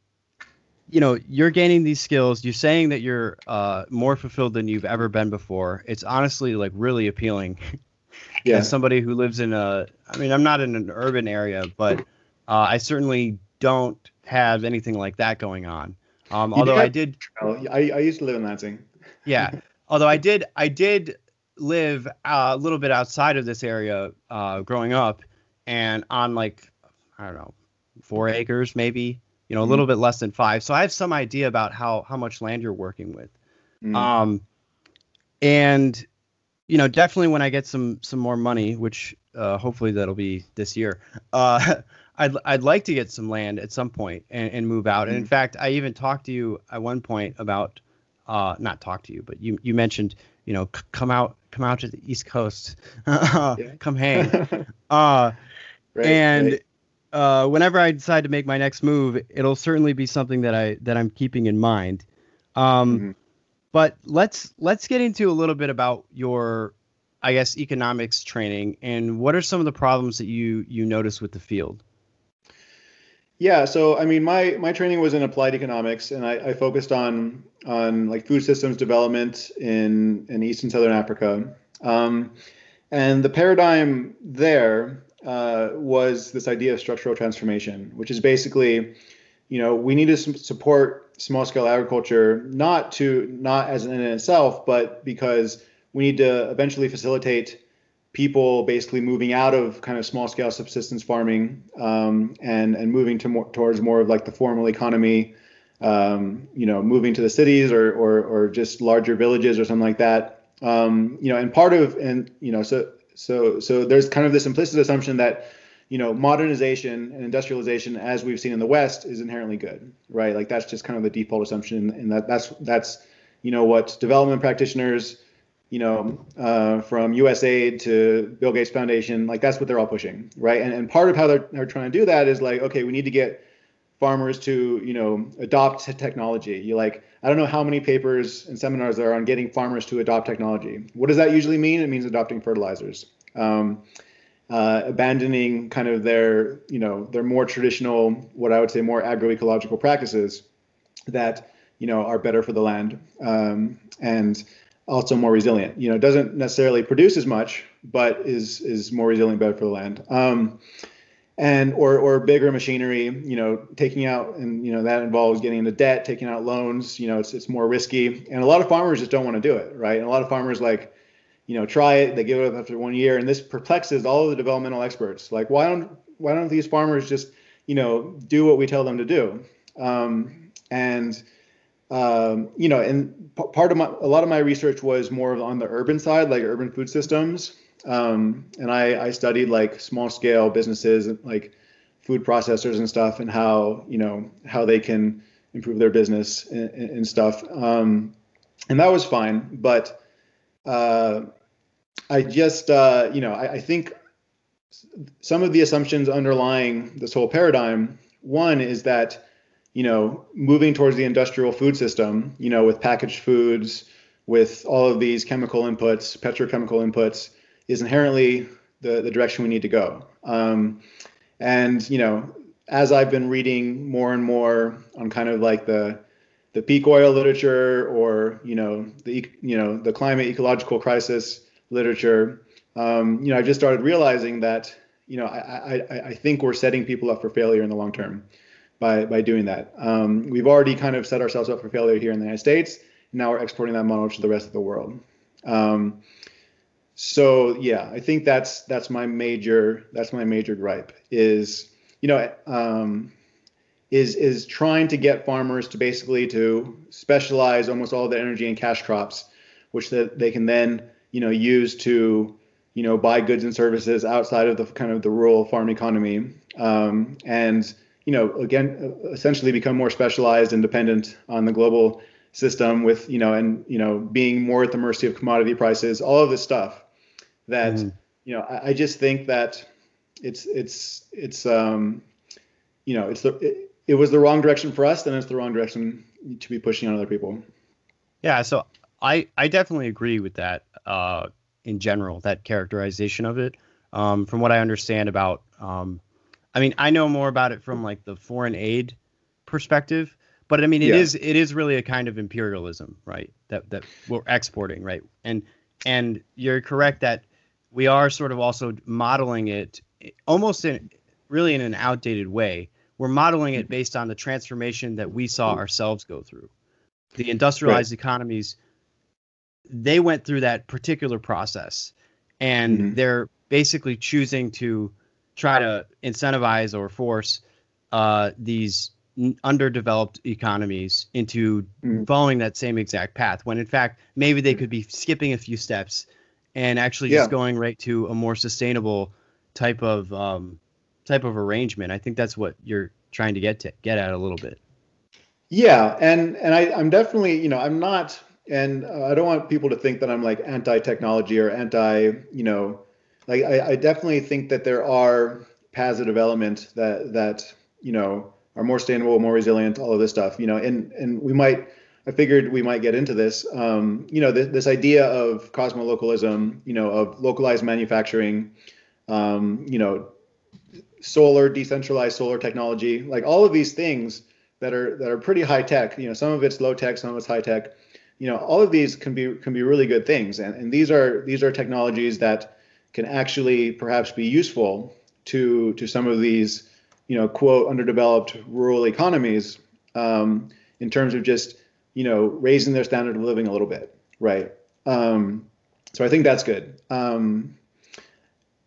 you know, you're gaining these skills, you're saying that you're uh more fulfilled than you've ever been before. It's honestly like really appealing. yeah. As somebody who lives in a I mean, I'm not in an urban area, but uh, I certainly don't have anything like that going on. Um, although did I did, I, I used to live in Lansing. yeah, although I did, I did live uh, a little bit outside of this area uh, growing up, and on like I don't know, four acres maybe, you know, a mm little bit less than five. So I have some idea about how how much land you're working with. mm Um, and you know, definitely when I get some some more money, which uh, hopefully that'll be this year. Uh, I'd I'd like to get some land at some point and, and move out. And in mm. fact, I even talked to you at one point about uh, not talk to you, but you you mentioned you know c- come out come out to the East Coast, come hang. uh, right, and right. Uh, whenever I decide to make my next move, it'll certainly be something that I that I'm keeping in mind. Um, mm-hmm. But let's let's get into a little bit about your, I guess, economics training and what are some of the problems that you you notice with the field. Yeah, so I mean, my my training was in applied economics, and I, I focused on on like food systems development in in East and Southern Africa. Um, and the paradigm there uh, was this idea of structural transformation, which is basically, you know, we need to support small scale agriculture not to not as an in itself, but because we need to eventually facilitate people basically moving out of kind of small scale subsistence farming um, and and moving to more towards more of like the formal economy um, you know moving to the cities or, or or just larger villages or something like that. Um, you know and part of and you know so so so there's kind of this implicit assumption that you know modernization and industrialization as we've seen in the west is inherently good right like that's just kind of the default assumption and that that's that's you know what development practitioners you know, uh, from USAID to Bill Gates Foundation, like that's what they're all pushing, right? And, and part of how they're, they're trying to do that is like, okay, we need to get farmers to, you know, adopt technology. You like, I don't know how many papers and seminars there are on getting farmers to adopt technology. What does that usually mean? It means adopting fertilizers, um, uh, abandoning kind of their, you know, their more traditional, what I would say, more agroecological practices that, you know, are better for the land. Um, and also more resilient. You know, doesn't necessarily produce as much, but is is more resilient, better for the land. Um, and or or bigger machinery. You know, taking out and you know that involves getting into debt, taking out loans. You know, it's it's more risky, and a lot of farmers just don't want to do it, right? And a lot of farmers like. You know, try it. They give it up after one year, and this perplexes all of the developmental experts. Like, why don't why don't these farmers just, you know, do what we tell them to do? Um, and um, you know, and p- part of my, a lot of my research was more on the urban side, like urban food systems. Um, and I, I studied like small scale businesses, like food processors and stuff, and how, you know, how they can improve their business and, and stuff. Um, and that was fine. But uh, I just, uh, you know, I, I think some of the assumptions underlying this whole paradigm, one is that you know, moving towards the industrial food system, you know, with packaged foods, with all of these chemical inputs, petrochemical inputs, is inherently the, the direction we need to go. Um, and, you know, as I've been reading more and more on kind of like the the peak oil literature or you know the you know the climate ecological crisis literature, um, you know, I've just started realizing that you know I, I, I think we're setting people up for failure in the long term by by doing that. Um, we've already kind of set ourselves up for failure here in the United States. Now we're exporting that model to the rest of the world. Um, so yeah, I think that's that's my major that's my major gripe is you know um, is is trying to get farmers to basically to specialize almost all the energy in cash crops, which that they can then you know use to you know buy goods and services outside of the kind of the rural farm economy um, and you know, again, essentially become more specialized and dependent on the global system with, you know, and, you know, being more at the mercy of commodity prices, all of this stuff that, mm. you know, I, I, just think that, it's it's it's um, you know, it's the it, it was the wrong direction for us, then it's the wrong direction to be pushing on other people. Yeah, so I I definitely agree with that. Uh, in general, that characterization of it. Um, from what I understand about, um, I mean, I know more about it from like the foreign aid perspective, but I mean, it yeah. is it is really a kind of imperialism, right? That that we're exporting, right? And and you're correct that we are sort of also modeling it almost in really in an outdated way. We're modeling it based on the transformation that we saw ourselves go through. The industrialized right. economies, they went through that particular process, and mm-hmm. they're basically choosing to try to incentivize or force uh, these underdeveloped economies into mm. following that same exact path when in fact maybe they could be skipping a few steps and actually yeah. just going right to a more sustainable type of um, type of arrangement i think that's what you're trying to get to get at a little bit yeah and and I, i'm definitely you know i'm not and uh, i don't want people to think that i'm like anti-technology or anti you know like I, I definitely think that there are of development that that you know are more sustainable, more resilient, all of this stuff, you know, and, and we might, I figured we might get into this, um, you know, th- this idea of cosmolocalism, you know, of localized manufacturing, um, you know, solar, decentralized solar technology, like all of these things that are, that are pretty high tech, you know, some of it's low tech, some of it's high tech, you know, all of these can be, can be really good things. And, and these are, these are technologies that can actually perhaps be useful to, to some of these, you know, quote, underdeveloped rural economies um, in terms of just, you know, raising their standard of living a little bit, right? Um, so I think that's good. Um,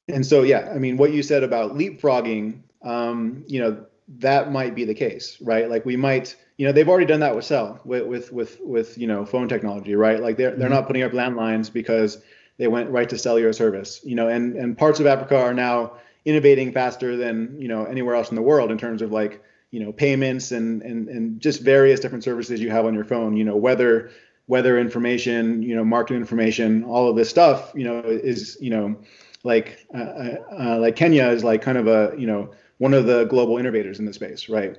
and so, yeah, I mean, what you said about leapfrogging, um, you know, that might be the case, right? Like we might, you know, they've already done that with cell, with with with, with you know, phone technology, right? Like they're they're mm-hmm. not putting up landlines because they went right to cellular service, you know, and and parts of Africa are now innovating faster than you know anywhere else in the world in terms of like you know payments and and and just various different services you have on your phone you know weather weather information you know market information all of this stuff you know is you know like uh, uh, uh like Kenya is like kind of a you know one of the global innovators in the space right?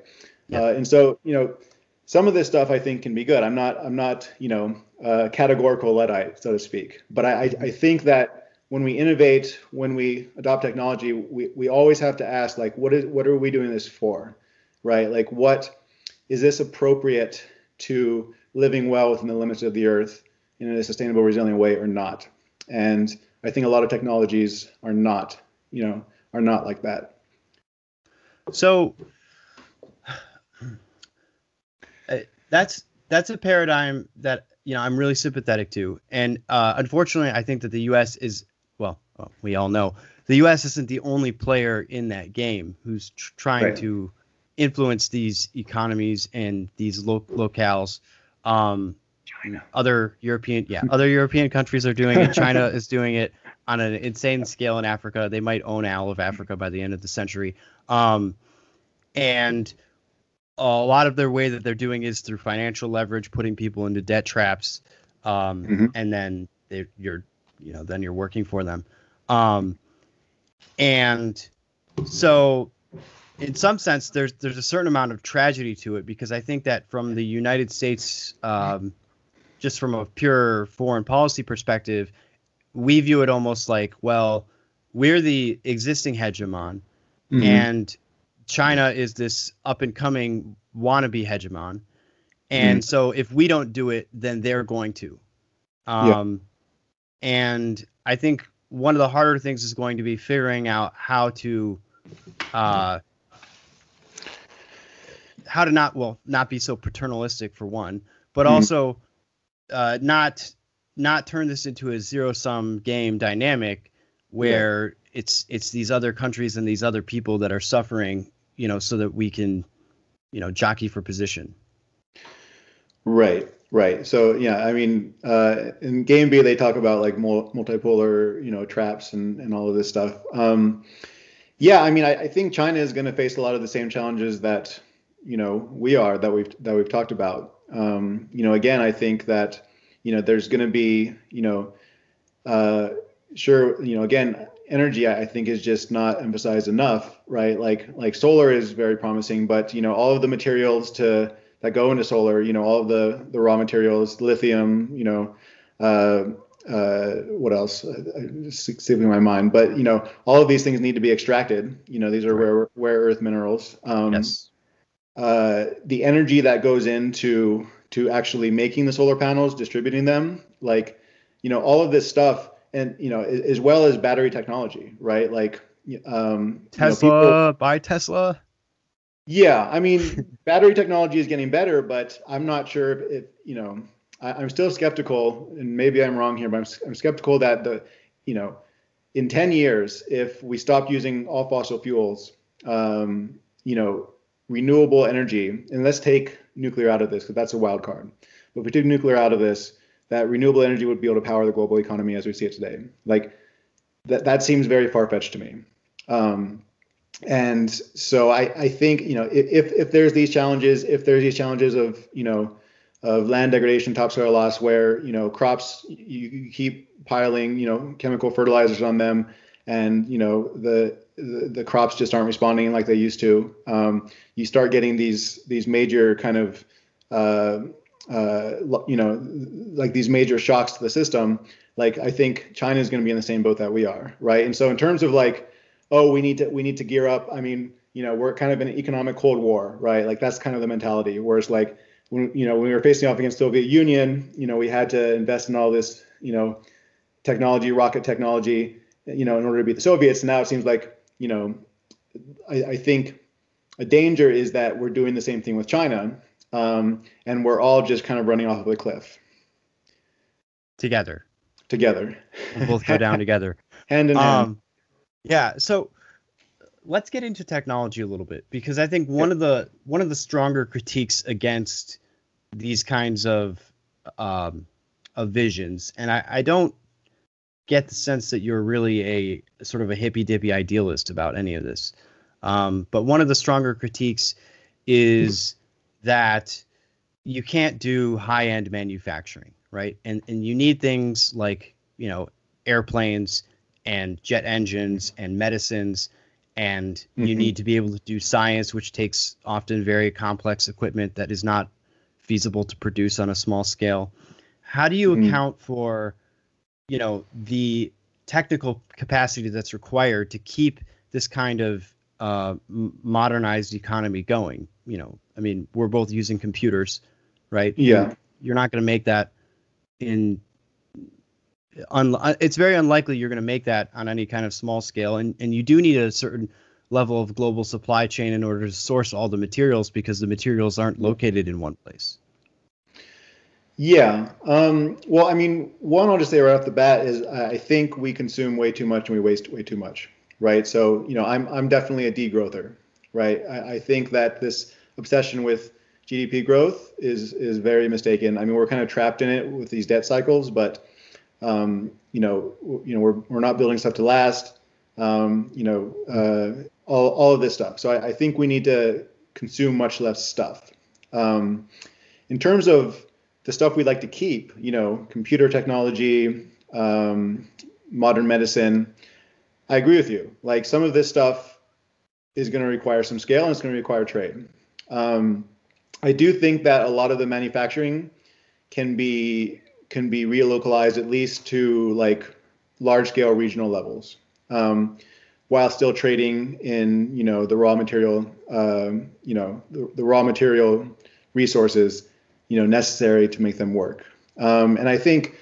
Yeah. uh, and so you know some of this stuff I think can be good. I'm not I'm not you know categorical luddite so to speak. But I I, I think that when we innovate, when we adopt technology, we, we always have to ask like, what is what are we doing this for, right? Like, what is this appropriate to living well within the limits of the earth in a sustainable, resilient way or not? And I think a lot of technologies are not, you know, are not like that. So uh, that's that's a paradigm that you know I'm really sympathetic to, and uh, unfortunately, I think that the U.S. is well, well, we all know the U.S. isn't the only player in that game who's tr- trying right. to influence these economies and these lo- locales. Um, China. Other European, yeah, other European countries are doing it. China is doing it on an insane scale in Africa. They might own all of Africa by the end of the century. Um, and a lot of their way that they're doing is through financial leverage, putting people into debt traps, um, mm-hmm. and then you're you know then you're working for them um, and so in some sense there's there's a certain amount of tragedy to it because i think that from the united states um, just from a pure foreign policy perspective we view it almost like well we're the existing hegemon mm-hmm. and china is this up and coming wannabe hegemon and mm-hmm. so if we don't do it then they're going to um, and I think one of the harder things is going to be figuring out how to uh, how to not well not be so paternalistic for one, but mm-hmm. also uh, not not turn this into a zero sum game dynamic where yeah. it's it's these other countries and these other people that are suffering, you know, so that we can, you know, jockey for position. Right. Right. So yeah, I mean, uh, in Game B they talk about like multipolar, you know, traps and and all of this stuff. Um, yeah, I mean, I, I think China is going to face a lot of the same challenges that you know we are that we've that we've talked about. Um, you know, again, I think that you know there's going to be you know, uh, sure, you know, again, energy I think is just not emphasized enough, right? Like like solar is very promising, but you know all of the materials to that go into solar, you know all of the the raw materials, lithium, you know, uh, uh, what else? Slipping my mind, but you know all of these things need to be extracted. You know these are rare rare earth minerals. Um, yes. Uh, the energy that goes into to actually making the solar panels, distributing them, like you know all of this stuff and you know as well as battery technology right? Like um tesla you know, people, buy tesla? Yeah i mean battery technology is getting better but i'm not sure if, if you know I, am still skeptical and maybe i'm wrong here but I'm, I'm skeptical that the you know in 10 years if we stop using all fossil fuels um, you know renewable energy and let's take nuclear out of this because that's a wild card but if we take nuclear out of this that renewable energy would be able to power the global economy as we see it today. Like that that seems very far fetched to me. Um, and so I, I think you know if if there's these challenges, if there's these challenges of you know of land degradation, topsoil loss, where you know crops you, you keep piling you know chemical fertilizers on them, and you know the the, the crops just aren't responding like they used to. Um, you start getting these these major kind of uh, uh, you know, like these major shocks to the system, like I think China is going to be in the same boat that we are, right? And so in terms of like, oh, we need to we need to gear up. I mean, you know, we're kind of in an economic cold war, right? Like that's kind of the mentality. Whereas like when you know when we were facing off against Soviet Union, you know, we had to invest in all this, you know, technology, rocket technology, you know, in order to beat the Soviets. Now it seems like, you know, I, I think a danger is that we're doing the same thing with China um, and we're all just kind of running off of a cliff together. Together, we'll both go down together, hand in hand. Um, yeah. So let's get into technology a little bit because I think one yeah. of the one of the stronger critiques against these kinds of um, of visions, and I, I don't get the sense that you're really a sort of a hippy dippy idealist about any of this. Um, but one of the stronger critiques is that you can't do high end manufacturing, right? And and you need things like you know airplanes and jet engines and medicines and mm-hmm. you need to be able to do science which takes often very complex equipment that is not feasible to produce on a small scale how do you mm-hmm. account for you know the technical capacity that's required to keep this kind of uh, modernized economy going you know I mean, we're both using computers, right? Yeah. You're not going to make that in. Un, it's very unlikely you're going to make that on any kind of small scale, and and you do need a certain level of global supply chain in order to source all the materials because the materials aren't located in one place. Yeah. Um, well, I mean, one I'll just say right off the bat is I think we consume way too much and we waste way too much, right? So, you know, I'm I'm definitely a degrowther, right? I, I think that this obsession with GDP growth is is very mistaken. I mean, we're kind of trapped in it with these debt cycles, but um, you know, you know, we're we're not building stuff to last. Um, you know, uh, all all of this stuff. So I, I, think we need to consume much less stuff. Um, in terms of the stuff we'd like to keep, you know, computer technology, um, modern medicine. I agree with you. Like some of this stuff is going to require some scale and it's going to require trade. Um, I do think that a lot of the manufacturing can be can be relocalized at least to like large scale regional levels, um, while still trading in you know the raw material um, you know the, the, raw material resources you know necessary to make them work. Um, and I think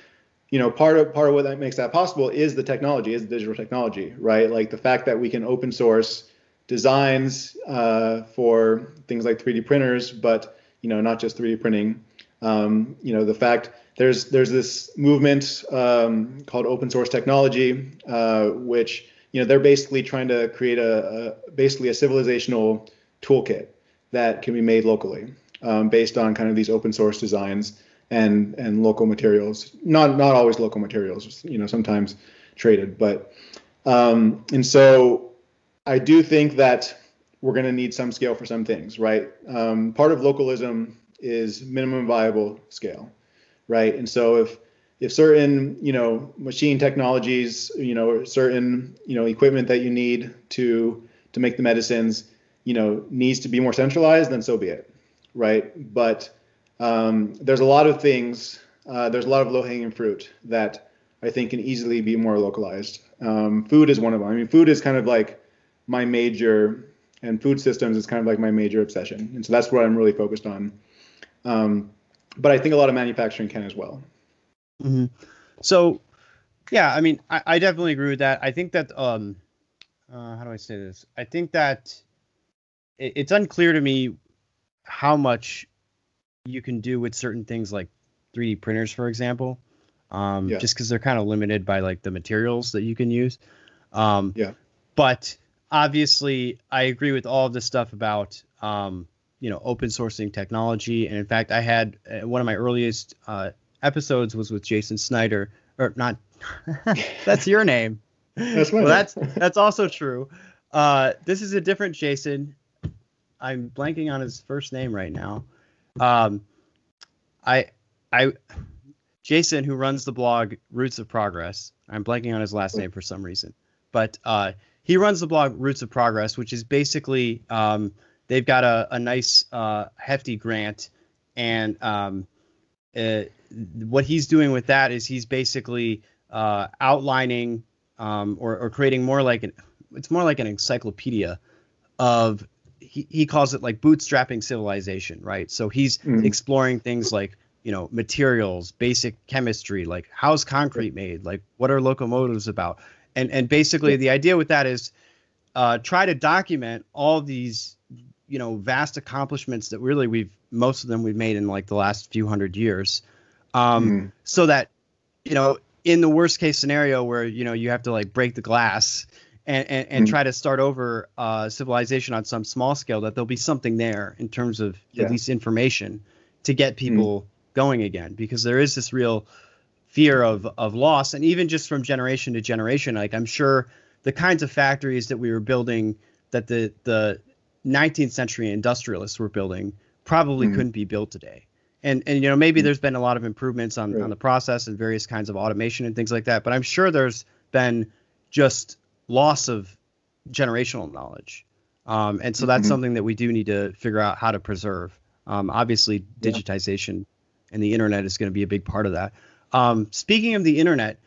you know part of part of what that makes that possible is the technology, is the digital technology, right? Like the fact that we can open source designs uh, for things like 3D printers, but you know not just 3D printing. Um, you know the fact there's there's this movement um, called open source technology, uh, which you know they're basically trying to create a, a basically a civilizational toolkit that can be made locally um, based on kind of these open source designs and and local materials. Not not always local materials, you know sometimes traded, but um, and so I do think that we're going to need some scale for some things, right? Um, part of localism is minimum viable scale, right? And so if if certain you know machine technologies you know certain you know equipment that you need to to make the medicines you know needs to be more centralized then so be it right but um, there's a lot of things uh, there's a lot of low hanging fruit that i think can easily be more localized um, food is one of them i mean food is kind of like my major and food systems is kind of like my major obsession and so that's what i'm really focused on um, but i think a lot of manufacturing can as well Mm-hmm. So, yeah, I mean, I, I, definitely agree with that. I think that, um, uh, how do I say this? I think that it, it's unclear to me how much you can do with certain things like 3D printers, for example, um, yeah. just because they're kind of limited by like the materials that you can use. Um, yeah. But obviously, I agree with all of this stuff about um, you know open sourcing technology, and in fact, I had uh, one of my earliest uh, episodes was with Jason Snyder, or not. that's your name. That's well, that's that's also true. Uh, this is a different Jason. I'm blanking on his first name right now. Um, I I Jason, who runs the blog Roots of Progress. I'm blanking on his last name for some reason, but uh, he runs the blog Roots of Progress, which is basically um, they've got a, a nice uh, hefty grant, and um, uh, what he's doing with that is he's basically uh, outlining um, or, or, creating more like an it's more like an encyclopedia of he, he calls it like bootstrapping civilization right so he's mm-hmm. exploring things like you know materials basic chemistry like how's concrete made like what are locomotives about and and basically the idea with that is uh, try to document all these you know vast accomplishments that really we've most of them we've made in like the last few hundred years um, mm. so that you know in the worst case scenario where you know you have to like break the glass and and, and mm. try to start over uh, civilization on some small scale that there'll be something there in terms of yeah. at least information to get people mm. going again because there is this real fear of of loss and even just from generation to generation like i'm sure the kinds of factories that we were building that the the 19th century industrialists were building probably mm. couldn't be built today and and you know maybe there's been a lot of improvements on right. on the process and various kinds of automation and things like that but i'm sure there's been just loss of generational knowledge um, and so that's mm-hmm. something that we do need to figure out how to preserve um, obviously digitization yeah. and the internet is going to be a big part of that um, speaking of the internet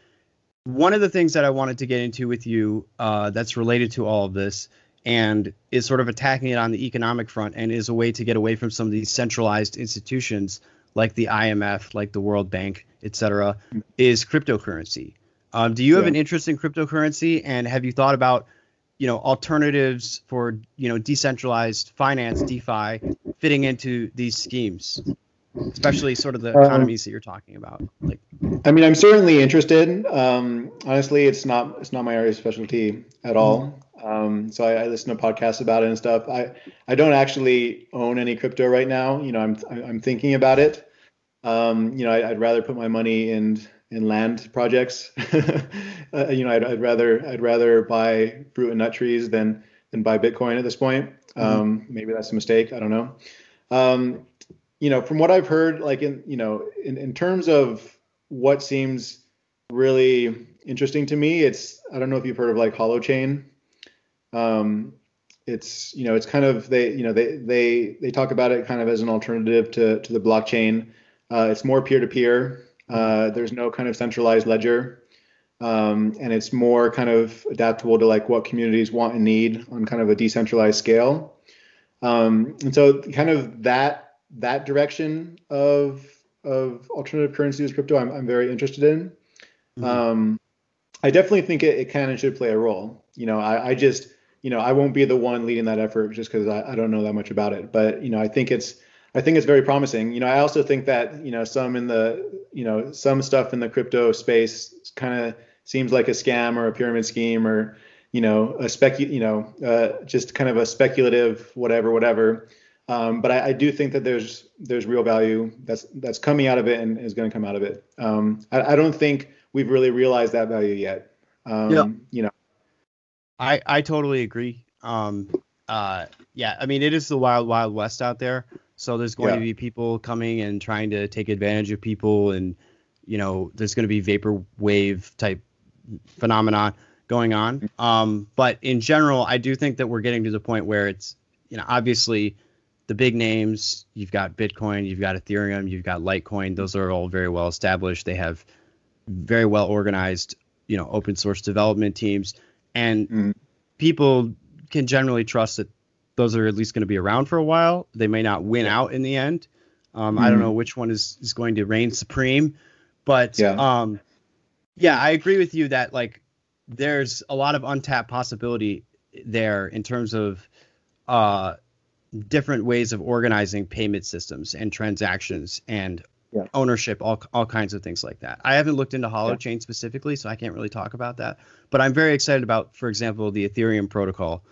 one of the things that i wanted to get into with you uh, that's related to all of this and is sort of attacking it on the economic front and is a way to get away from some of these centralized institutions like the IMF, like the World Bank, et cetera, is cryptocurrency. Um, do you have yeah. an interest in cryptocurrency, and have you thought about, you know, alternatives for you know decentralized finance, DeFi, fitting into these schemes, especially sort of the um, economies that you're talking about? Like, I mean, I'm certainly interested. Um, honestly, it's not it's not my area of specialty at all. Um, so I, I, listen to podcasts about it and stuff. I, I don't actually own any crypto right now. You know, I'm I'm thinking about it. Um, you know, I, would rather put my money in in land projects. uh, you know, I'd, I'd, rather I'd rather buy fruit and nut trees than than buy Bitcoin at this point. Mm-hmm. Um, mm-hmm. Maybe that's a mistake. I don't know. Um, you know, from what I've heard, like in you know, in, in terms of what seems really interesting to me, it's I don't know if you've heard of like Holochain. Um, it's you know it's kind of they you know they they they talk about it kind of as an alternative to to the blockchain. Uh, it's more peer to peer. There's no kind of centralized ledger, um, and it's more kind of adaptable to like what communities want and need on kind of a decentralized scale. Um, and so kind of that that direction of of alternative currencies, crypto, I'm, I'm very interested in. Mm-hmm. Um, I definitely think it, it can and should play a role. You know, I, I just you know, I won't be the one leading that effort just because I, I don't know that much about it. But you know, I think it's I think it's very promising. You know, I also think that you know some in the you know some stuff in the crypto space kind of seems like a scam or a pyramid scheme or you know a spec you know uh, just kind of a speculative whatever whatever. Um, but I, I, do think that there's there's real value that's that's coming out of it and is going to come out of it. Um, I, I, don't think we've really realized that value yet. Um, yeah. You know, I I totally agree. Um, uh, yeah, I mean it is the wild wild west out there. So there's going yeah. to be people coming and trying to take advantage of people and you know there's going to be vapor wave type phenomenon going on. Um, but in general, I do think that we're getting to the point where it's you know obviously the big names. You've got Bitcoin, you've got Ethereum, you've got Litecoin. Those are all very well established. They have very well organized you know open source development teams, and mm. people can generally trust that those are at least going to be around for a while. They may not win out in the end. Um, mm-hmm. I don't mm-hmm. know which one is, is going to reign supreme, but yeah. Um, yeah, I agree with you that like there's a lot of untapped possibility there in terms of uh, different ways of organizing payment systems and transactions and yeah. ownership, all all kinds of things like that. I haven't looked into Holochain yeah. specifically, so I can't really talk about that. But I'm very excited about, for example, the Ethereum protocol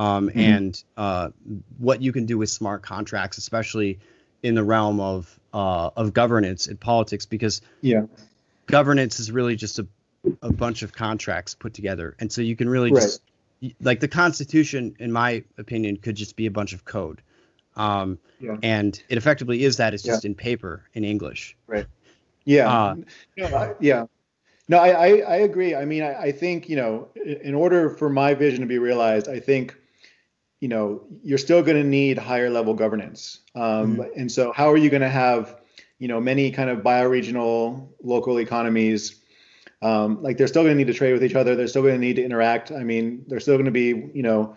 um, mm-hmm. and uh, what you can do with smart contracts, especially in the realm of uh, of governance and politics, because yeah, governance is really just a a bunch of contracts put together, and so you can really right. just like the Constitution, in my opinion, could just be a bunch of code. Um, yeah. And it effectively is that. It's just yeah. in paper in English. Right. Yeah. Uh, no, I, yeah. No, I, I, I, agree. I mean, I, I think, you know, in order for my vision to be realized, I think you know you're still going to need higher level governance. Um, mm-hmm. and so how are you going to have you know many kind of bioregional local economies? Um, like they're still going to need to trade with each other. They're still going to need to interact. I mean they're still going to be you know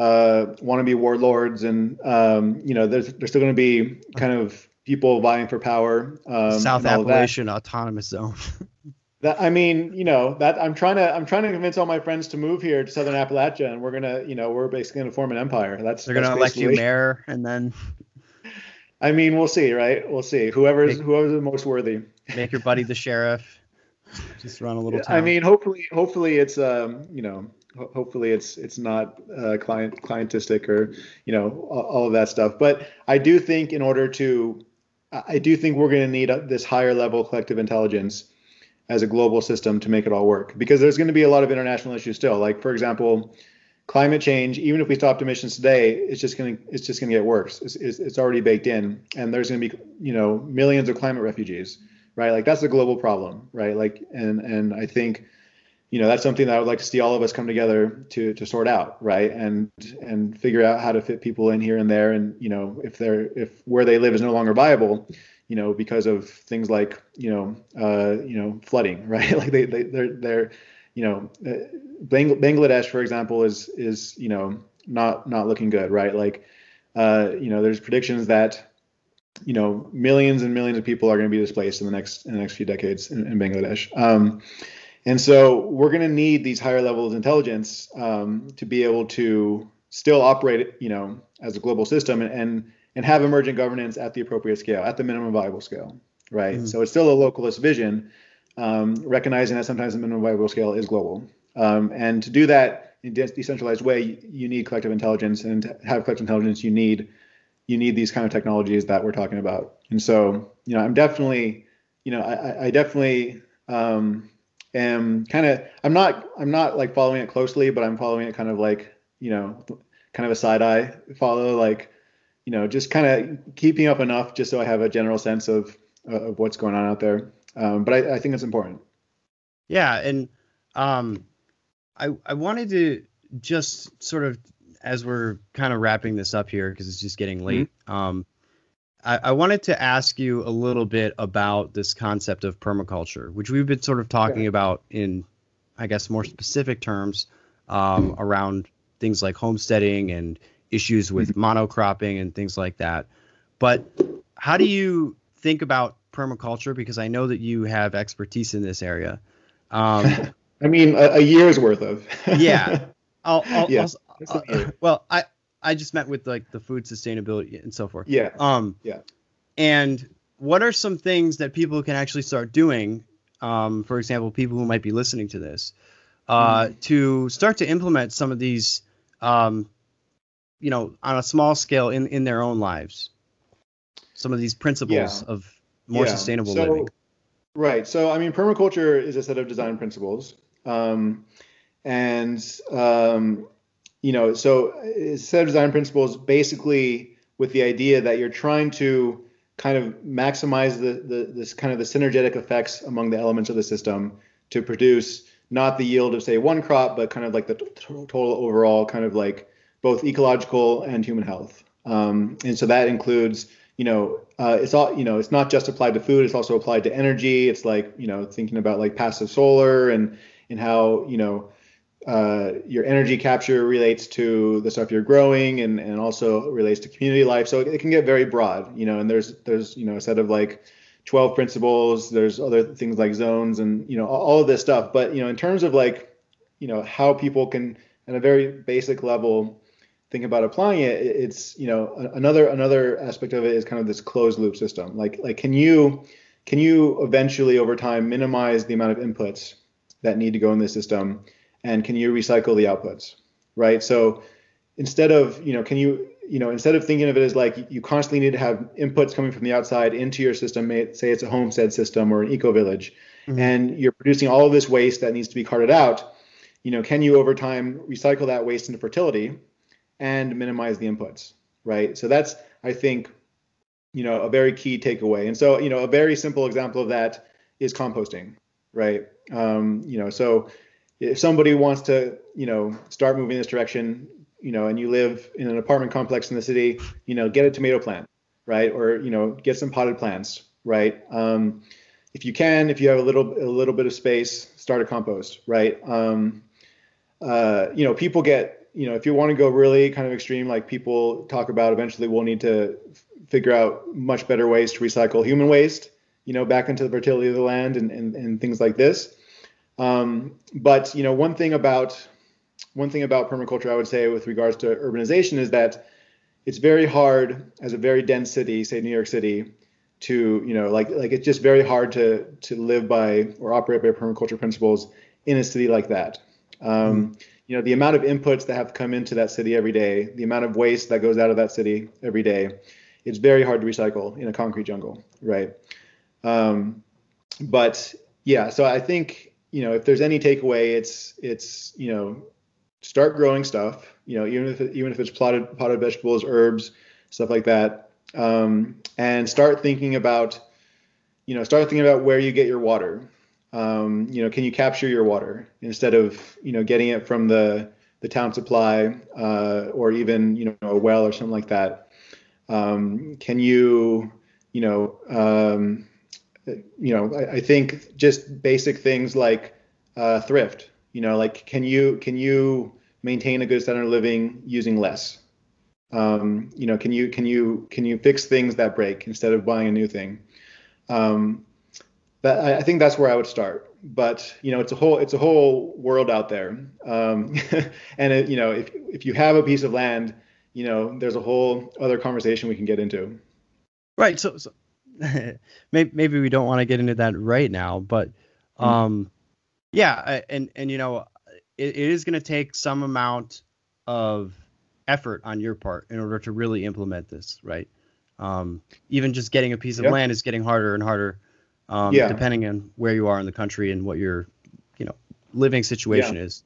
uh, want to be warlords and um, you know there's there's still going to be kind of people vying for power um, south appalachian autonomous zone that I mean, you know, that I'm trying to I'm trying to convince all my friends to move here to Southern Appalachia, and we're gonna, you know, we're basically gonna form an empire. That's they're gonna elect you mayor, and then. I mean, we'll see, right? We'll see. Whoever's make, whoever's the most worthy. Make your buddy the sheriff. Just run a little. Town. I mean, hopefully, hopefully it's um, you know, hopefully it's it's not uh, client clientistic or you know all of that stuff. But I do think in order to, I do think we're going to need this higher level collective intelligence as a global system to make it all work. Because there's going to be a lot of international issues still. Like for example climate change even if we stopped emissions today it's just going to it's just going to get worse. It's, it's, it's already baked in. And there's going to be you know millions of climate refugees right? Like that's a global problem right? Like and and i think you know that's something that i would like to see all of us come together to to sort out right? And and figure out how to fit people in here and there. And you know if they're if where they live is no longer viable you know, because of things like, you know, uh, you know, flooding, right? like they, they, they're, they're, you know, uh, Bangladesh, for example, is, is, you know, not, not looking good, right? Like, uh, you know, there's predictions that, you know, millions and millions of people are going to be displaced in the next, in the next few decades in, in Bangladesh. Um, and so we're going to need these higher levels of intelligence um, to be able to still operate, you know, as a global system and, and and have emergent governance at the appropriate scale, at the minimum viable scale, right? Mm. So it's still a localist vision, um, recognizing that sometimes the minimum viable scale is global. Um, and to do that in a decentralized way, you need collective intelligence, and to have collective intelligence, you need you need these kind of technologies that we're talking about. And so, you know, I'm definitely, you know, I, I definitely um, am kind of, I'm not, I'm not like following it closely, but I'm following it kind of like, you know, kind of a side eye follow, like you know, just kind of keeping up enough just so I have a general sense of of what's going on out there. Um, but I, I, think it's important. Yeah, and um, I I wanted to just sort of as we're kind of wrapping this up here because it's just getting late. Mm-hmm. Um, I, I, wanted to ask you a little bit about this concept of permaculture, which we've been sort of talking about in, I guess, more specific terms um, around things like homesteading and issues with mm-hmm. monocropping and things like that. But how do you think about permaculture? Because I know that you have expertise in this area. Um, I mean, a, a, year's worth of. yeah. I'll, I'll, yeah. I'll, uh, well, I I just met with like the food sustainability and so forth. Yeah. Um. Yeah. And what are some things that people can actually start doing? Um, for example, people who might be listening to this, uh, mm. to start to implement some of these um, you know, on a small scale in in their own lives. Some of these principles yeah. of more yeah. sustainable so, living. Right. So I mean, permaculture is a set of design principles, um, and um, you know, so it's a set of design principles basically with the idea that you're trying to kind of maximize the, the this kind of the synergetic effects among the elements of the system to produce not the yield of say one crop, but kind of like the t- total overall kind of like both ecological and human health. Um, and so that includes, you know, uh, it's all, you know, it's not just applied to food; it's also applied to energy. It's like, you know, thinking about like passive solar and and how, you know, uh, your energy capture relates to the stuff you're growing and, and also relates to community life. So it, can get very broad, you know, and there's, there's, you know, a set of like 12 principles, there's other things like zones and, you know, all of this stuff. But, you know, in terms of like, you know, how people can at a very basic level think about applying it, it's, you know, another, another aspect of it is kind of this closed loop system. Like, like, can you, can you eventually over time minimize the amount of inputs that need to go in the system? and can you recycle the outputs right so instead of you know can you you know instead of thinking of it as like you constantly need to have inputs coming from the outside into your system say it's a homestead system or an eco village mm-hmm. and you're producing all of this waste that needs to be carted out you know can you over time recycle that waste into fertility and minimize the inputs right so that's i think you know a very key takeaway and so you know a very simple example of that is composting right um, you know so if somebody wants to, you know, start moving this direction, you know, and you live in an apartment complex in the city, you know, get a tomato plant, right? Or you know, get some potted plants, right? Um, if you can, if you have a little a little bit of space, start a compost, right? Um, uh, you know, people get, you know, if you want to go really kind of extreme, like people talk about, eventually we'll need to figure out much better ways to recycle human waste, you know, back into the fertility of the land and and, and things like this. Um, but you know, one thing about one thing about permaculture, I would say, with regards to urbanization, is that it's very hard as a very dense city, say New York City, to you know, like like it's just very hard to to live by or operate by permaculture principles in a city like that. Um, mm. You know, the amount of inputs that have come into that city every day, the amount of waste that goes out of that city every day, it's very hard to recycle in a concrete jungle, right? Um, but yeah, so I think you know, if there's any takeaway, it's it's you know, start growing stuff. You know, even if even if it's potted potted vegetables, herbs, stuff like that, um, and start thinking about, you know, start thinking about where you get your water. Um, you know, can you capture your water instead of you know getting it from the the town supply uh, or even you know a well or something like that? Um, can you you know um, you know, I, I, think just basic things like uh, thrift. You know, like can you can you maintain a good standard of living using less? Um, you know, can you can you can you fix things that break instead of buying a new thing? Um, that I, I think that's where I would start. But you know, it's a whole it's a whole world out there. Um, and it, you know, if if you have a piece of land, you know, there's a whole other conversation we can get into. Right. So, so maybe maybe we don't want to get into that right now, but mm-hmm. um, mm yeah, and and you know, it, it is going to take some amount of effort on your part in order to really implement this, right? Um, even just getting a piece of yep. land is getting harder and harder, um, yeah. depending on where you are in the country and what your, you know, living situation yeah. is.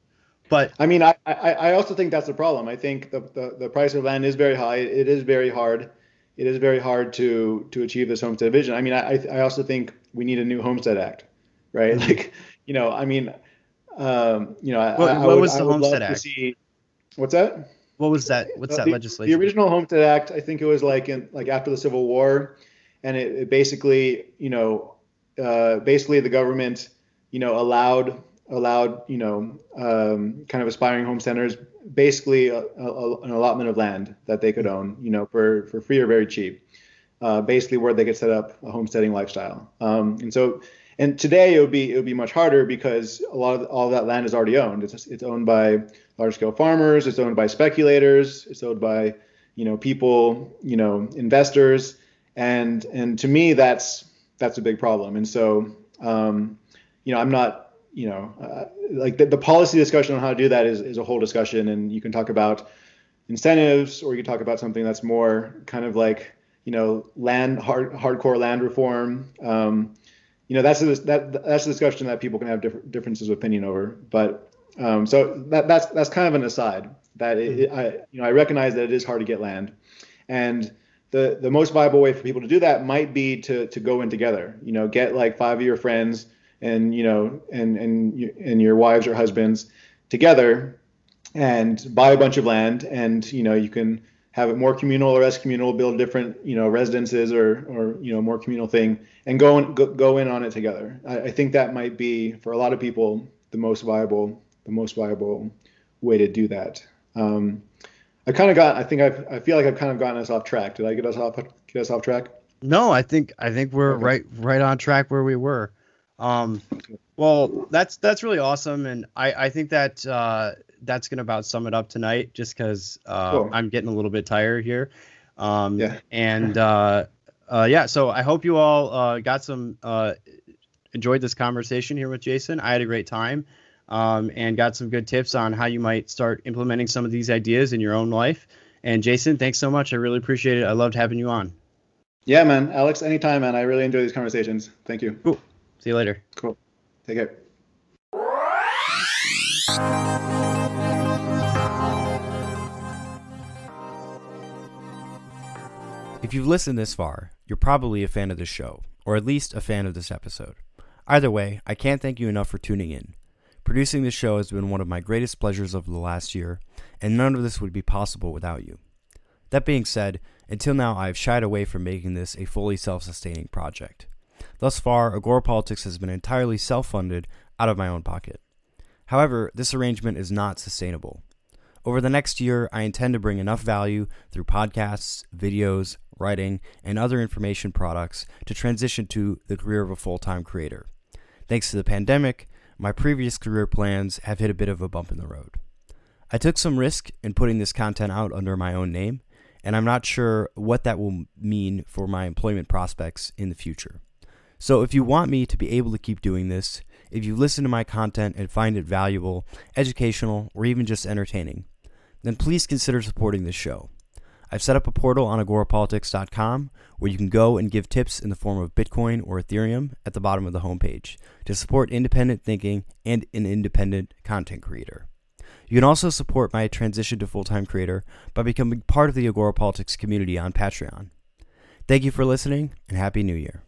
But I mean, I, I, I also think that's the problem. I think the, the, the price of land is very high. It is very hard it is very hard to to achieve this homestead vision. I mean, I I also think we need a new homestead act, right? Mm-hmm. Like, you know, I mean, um, you know, what, I, what would, was the homestead act? See, what's that? What was that? What's that the, legislation? The original Homestead Act, I think it was like in like after the Civil War, and it, it basically, you know, uh, basically the government, you know, allowed allowed you know um, kind of aspiring homesteaders basically a, a, an allotment of land that they could own you know for for free or very cheap uh, basically where they could set up a homesteading lifestyle. Um, and so and today it would be it would be much harder because a lot of all of that land is already owned. It's it's owned by large scale farmers it's owned by speculators it's owned by you know people you know investors. And and to me that's that's a big problem and so um, you know i'm not you know, uh, like the, the, policy discussion on how to do that is, is a whole discussion, and you can talk about incentives, or you can talk about something that's more kind of like, you know, land hard hardcore land reform. Um, you know, that's a, that that's a discussion that people can have different differences of opinion over. But um, so that that's that's kind of an aside that it, it, I you know I recognize that it is hard to get land, and the the most viable way for people to do that might be to to go in together. You know, get like five of your friends and you know and and and your wives or husbands together and buy a bunch of land and you know you can have it more communal or less communal build different you know residences or or you know more communal thing and go and go, go in on it together I, I think that might be for a lot of people the most viable the most viable way to do that um, I kind of got. I think I've. I feel like I've kind of gotten us off track. Did I get us off? Get us off track? No, I think I think we're okay. right right on track where we were. Um, well, that's that's really awesome, and I I think that uh, that's gonna about sum it up tonight. Just because uh, cool. I'm getting a little bit tired here. Um, yeah. And uh, uh, yeah, so I hope you all uh, got some uh, enjoyed this conversation here with Jason. I had a great time um, and got some good tips on how you might start implementing some of these ideas in your own life. And Jason, thanks so much. I really appreciate it. I loved having you on. Yeah, man. Alex, anytime, man. I really enjoy these conversations. Thank you. Cool. See you later. Cool. Take care. If you've listened this far, you're probably a fan of the show, or at least a fan of this episode. Either way, I can't thank you enough for tuning in. Producing this show has been one of my greatest pleasures of the last year, and none of this would be possible without you. That being said, until now I have shied away from making this a fully self sustaining project. Thus far, Agora Politics has been entirely self funded out of my own pocket. However, this arrangement is not sustainable. Over the next year, I intend to bring enough value through podcasts, videos, writing, and other information products to transition to the career of a full time creator. Thanks to the pandemic, my previous career plans have hit a bit of a bump in the road. I took some risk in putting this content out under my own name, and I'm not sure what that will mean for my employment prospects in the future. So, if you want me to be able to keep doing this, if you listen to my content and find it valuable, educational, or even just entertaining, then please consider supporting this show. I've set up a portal on agorapolitics.com where you can go and give tips in the form of Bitcoin or Ethereum at the bottom of the homepage to support independent thinking and an independent content creator. You can also support my transition to full time creator by becoming part of the Agora Politics community on Patreon. Thank you for listening and Happy New Year.